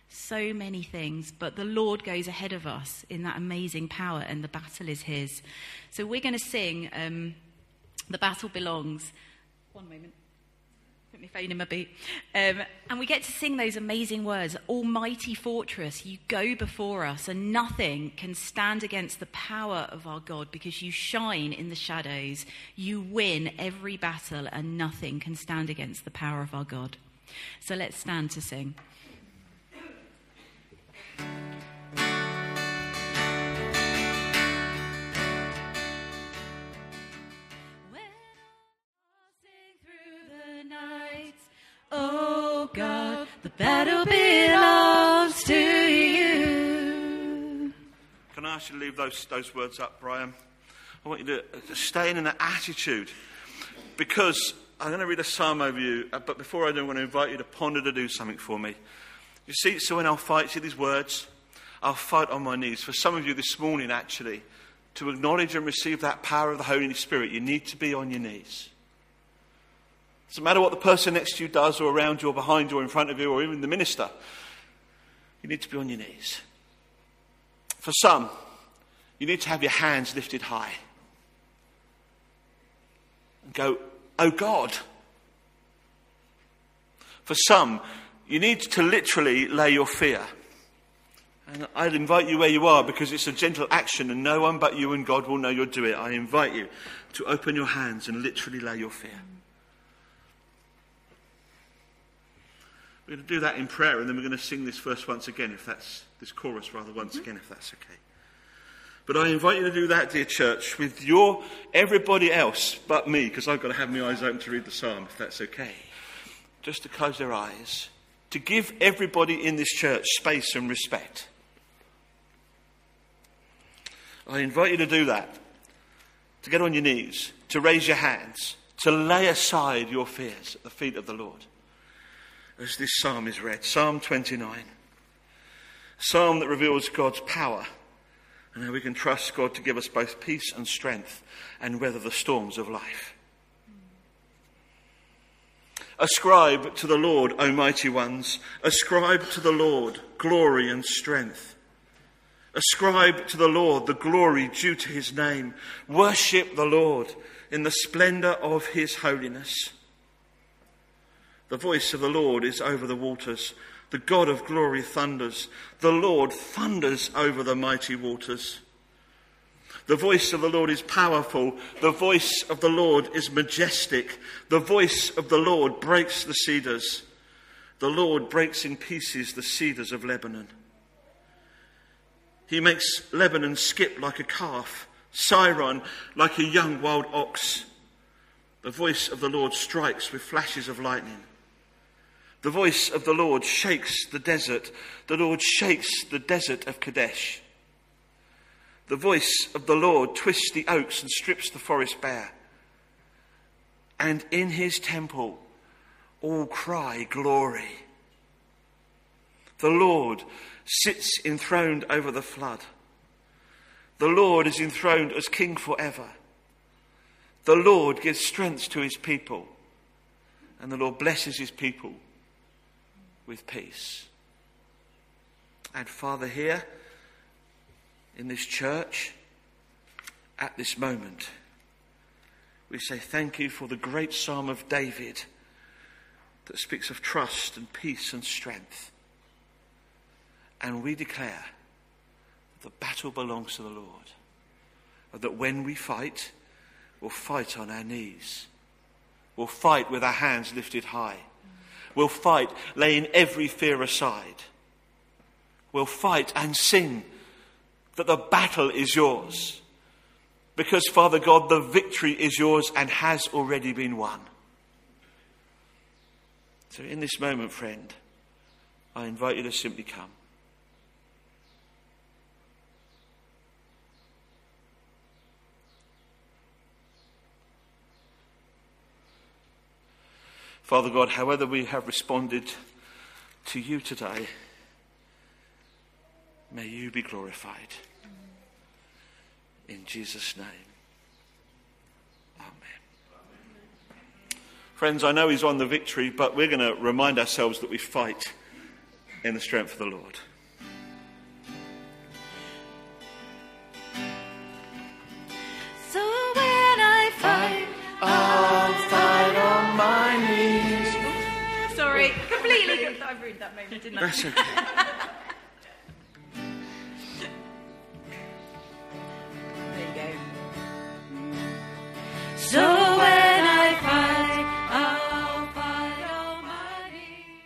So many things, but the Lord goes ahead of us in that amazing power, and the battle is His. So we're going to sing um, The Battle Belongs. One moment. Put my phone in my boot. Um, and we get to sing those amazing words Almighty fortress, you go before us, and nothing can stand against the power of our God because you shine in the shadows. You win every battle, and nothing can stand against the power of our God. So let's stand to sing. Battle belongs to you. Can I ask you to leave those, those words up, Brian? I want you to, stay in an attitude because I'm going to read a psalm over you, uh, but before I do, I want to invite you to ponder to do something for me. You see, so when I'll fight, see these words? I'll fight on my knees. For some of you this morning, actually, to acknowledge and receive that power of the Holy Spirit, you need to be on your knees. Doesn't matter what the person next to you does, or around you, or behind you, or in front of you, or even the minister. You need to be on your knees. For some, you need to have your hands lifted high and go, Oh God. For some, you need to literally lay your fear. And I'd invite you where you are because it's a gentle action and no one but you and God will know you'll do it. I invite you to open your hands and literally lay your fear. We're going to do that in prayer and then we're going to sing this verse once again, if that's this chorus rather once mm-hmm. again, if that's okay. But I invite you to do that, dear church, with your everybody else but me, because I've got to have my eyes open to read the psalm, if that's okay. Just to close their eyes, to give everybody in this church space and respect. I invite you to do that, to get on your knees, to raise your hands, to lay aside your fears at the feet of the Lord. As this psalm is read, Psalm 29, psalm that reveals God's power and how we can trust God to give us both peace and strength and weather the storms of life. Ascribe to the Lord, O mighty ones. Ascribe to the Lord glory and strength. Ascribe to the Lord the glory due to his name. Worship the Lord in the splendour of his holiness. The voice of the Lord is over the waters. The God of glory thunders. The Lord thunders over the mighty waters. The voice of the Lord is powerful. The voice of the Lord is majestic. The voice of the Lord breaks the cedars. The Lord breaks in pieces the cedars of Lebanon. He makes Lebanon skip like a calf, Sirion like a young wild ox. The voice of the Lord strikes with flashes of lightning. The voice of the Lord shakes the desert. The Lord shakes the desert of Kadesh. The voice of the Lord twists the oaks and strips the forest bare. And in his temple all cry glory. The Lord sits enthroned over the flood. The Lord is enthroned as king forever. The Lord gives strength to his people, and the Lord blesses his people with peace. And Father, here in this church, at this moment, we say thank you for the great psalm of David that speaks of trust and peace and strength. And we declare that the battle belongs to the Lord. And that when we fight, we'll fight on our knees. We'll fight with our hands lifted high. We'll fight laying every fear aside. We'll fight and sing that the battle is yours. Because, Father God, the victory is yours and has already been won. So, in this moment, friend, I invite you to simply come. Father God, however we have responded to you today, may you be glorified. In Jesus' name. Amen. Friends, I know he's won the victory, but we're going to remind ourselves that we fight in the strength of the Lord. Completely. I ruined that moment, didn't I? That's okay. There you go. So when I fight, I'll fight on my knees.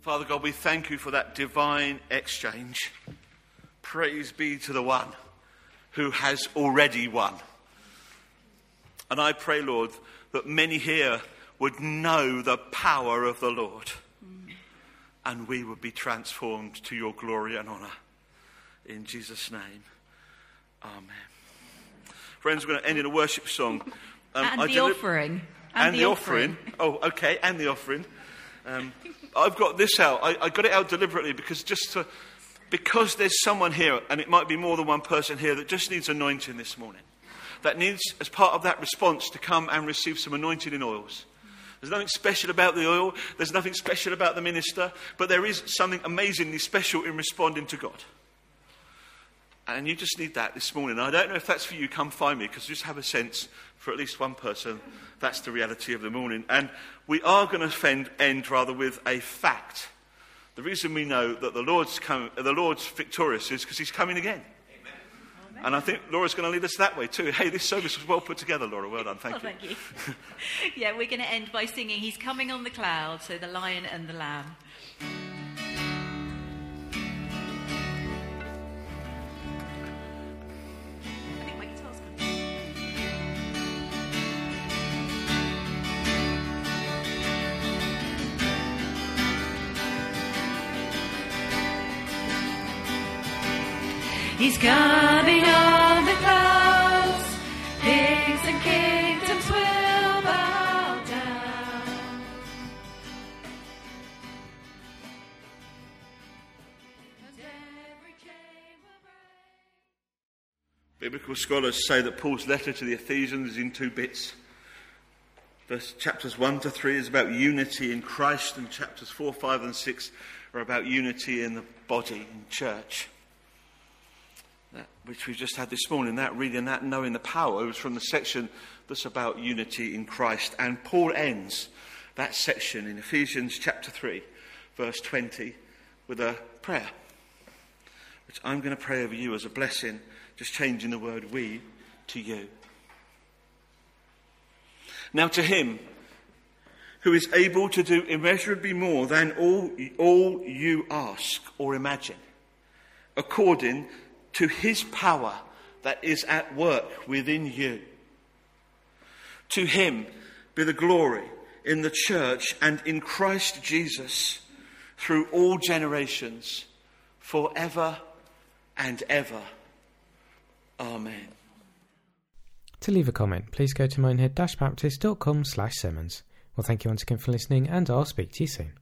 Father God, we thank you for that divine exchange. Praise be to the one who has already won. And I pray, Lord, that many here would know the power of the Lord and we would be transformed to your glory and honour. In Jesus' name, Amen. Friends, we're going to end in a worship song. Um, And the deli- offering. and, the, offering. Oh, okay, and the offering. Um, I've got this out. I, I got it out deliberately because just to, because there's someone here, and it might be more than one person here that just needs anointing this morning. That needs, as part of that response, to come and receive some anointing in oils. There's nothing special about the oil. There's nothing special about the minister, but there is something amazingly special in responding to God. And you just need that this morning. I don't know if that's for you. Come find me because just have a sense for at least one person that's the reality of the morning. And we are going to end rather with a fact. The reason we know that the Lord's, come, the Lord's victorious is because he's coming again. And I think Laura's going to lead us that way too. Hey, this service was well put together, Laura. Well done. Thank Oh, you. thank you. (laughs) yeah, we're going to end by singing He's Coming on the Cloud, so the lion and the lamb. He's coming on the clouds. Kings and kingdoms will bow down. Biblical scholars say that Paul's letter to the Ephesians is in two bits. Verse, chapters 1 to 3 is about unity in Christ, and chapters 4, 5, and 6 are about unity in the body, in church. Which we've just had this morning, that reading, that knowing the power, was from the section that's about unity in Christ. And Paul ends that section in Ephesians chapter 3, verse 20, with a prayer, which I'm going to pray over you as a blessing, just changing the word we to you. Now, to him who is able to do immeasurably more than all, all you ask or imagine, according to his power that is at work within you. To him be the glory in the church and in Christ Jesus through all generations, forever and ever. Amen. To leave a comment, please go to minehead-baptist.com slash sermons. Well, thank you once again for listening, and I'll speak to you soon.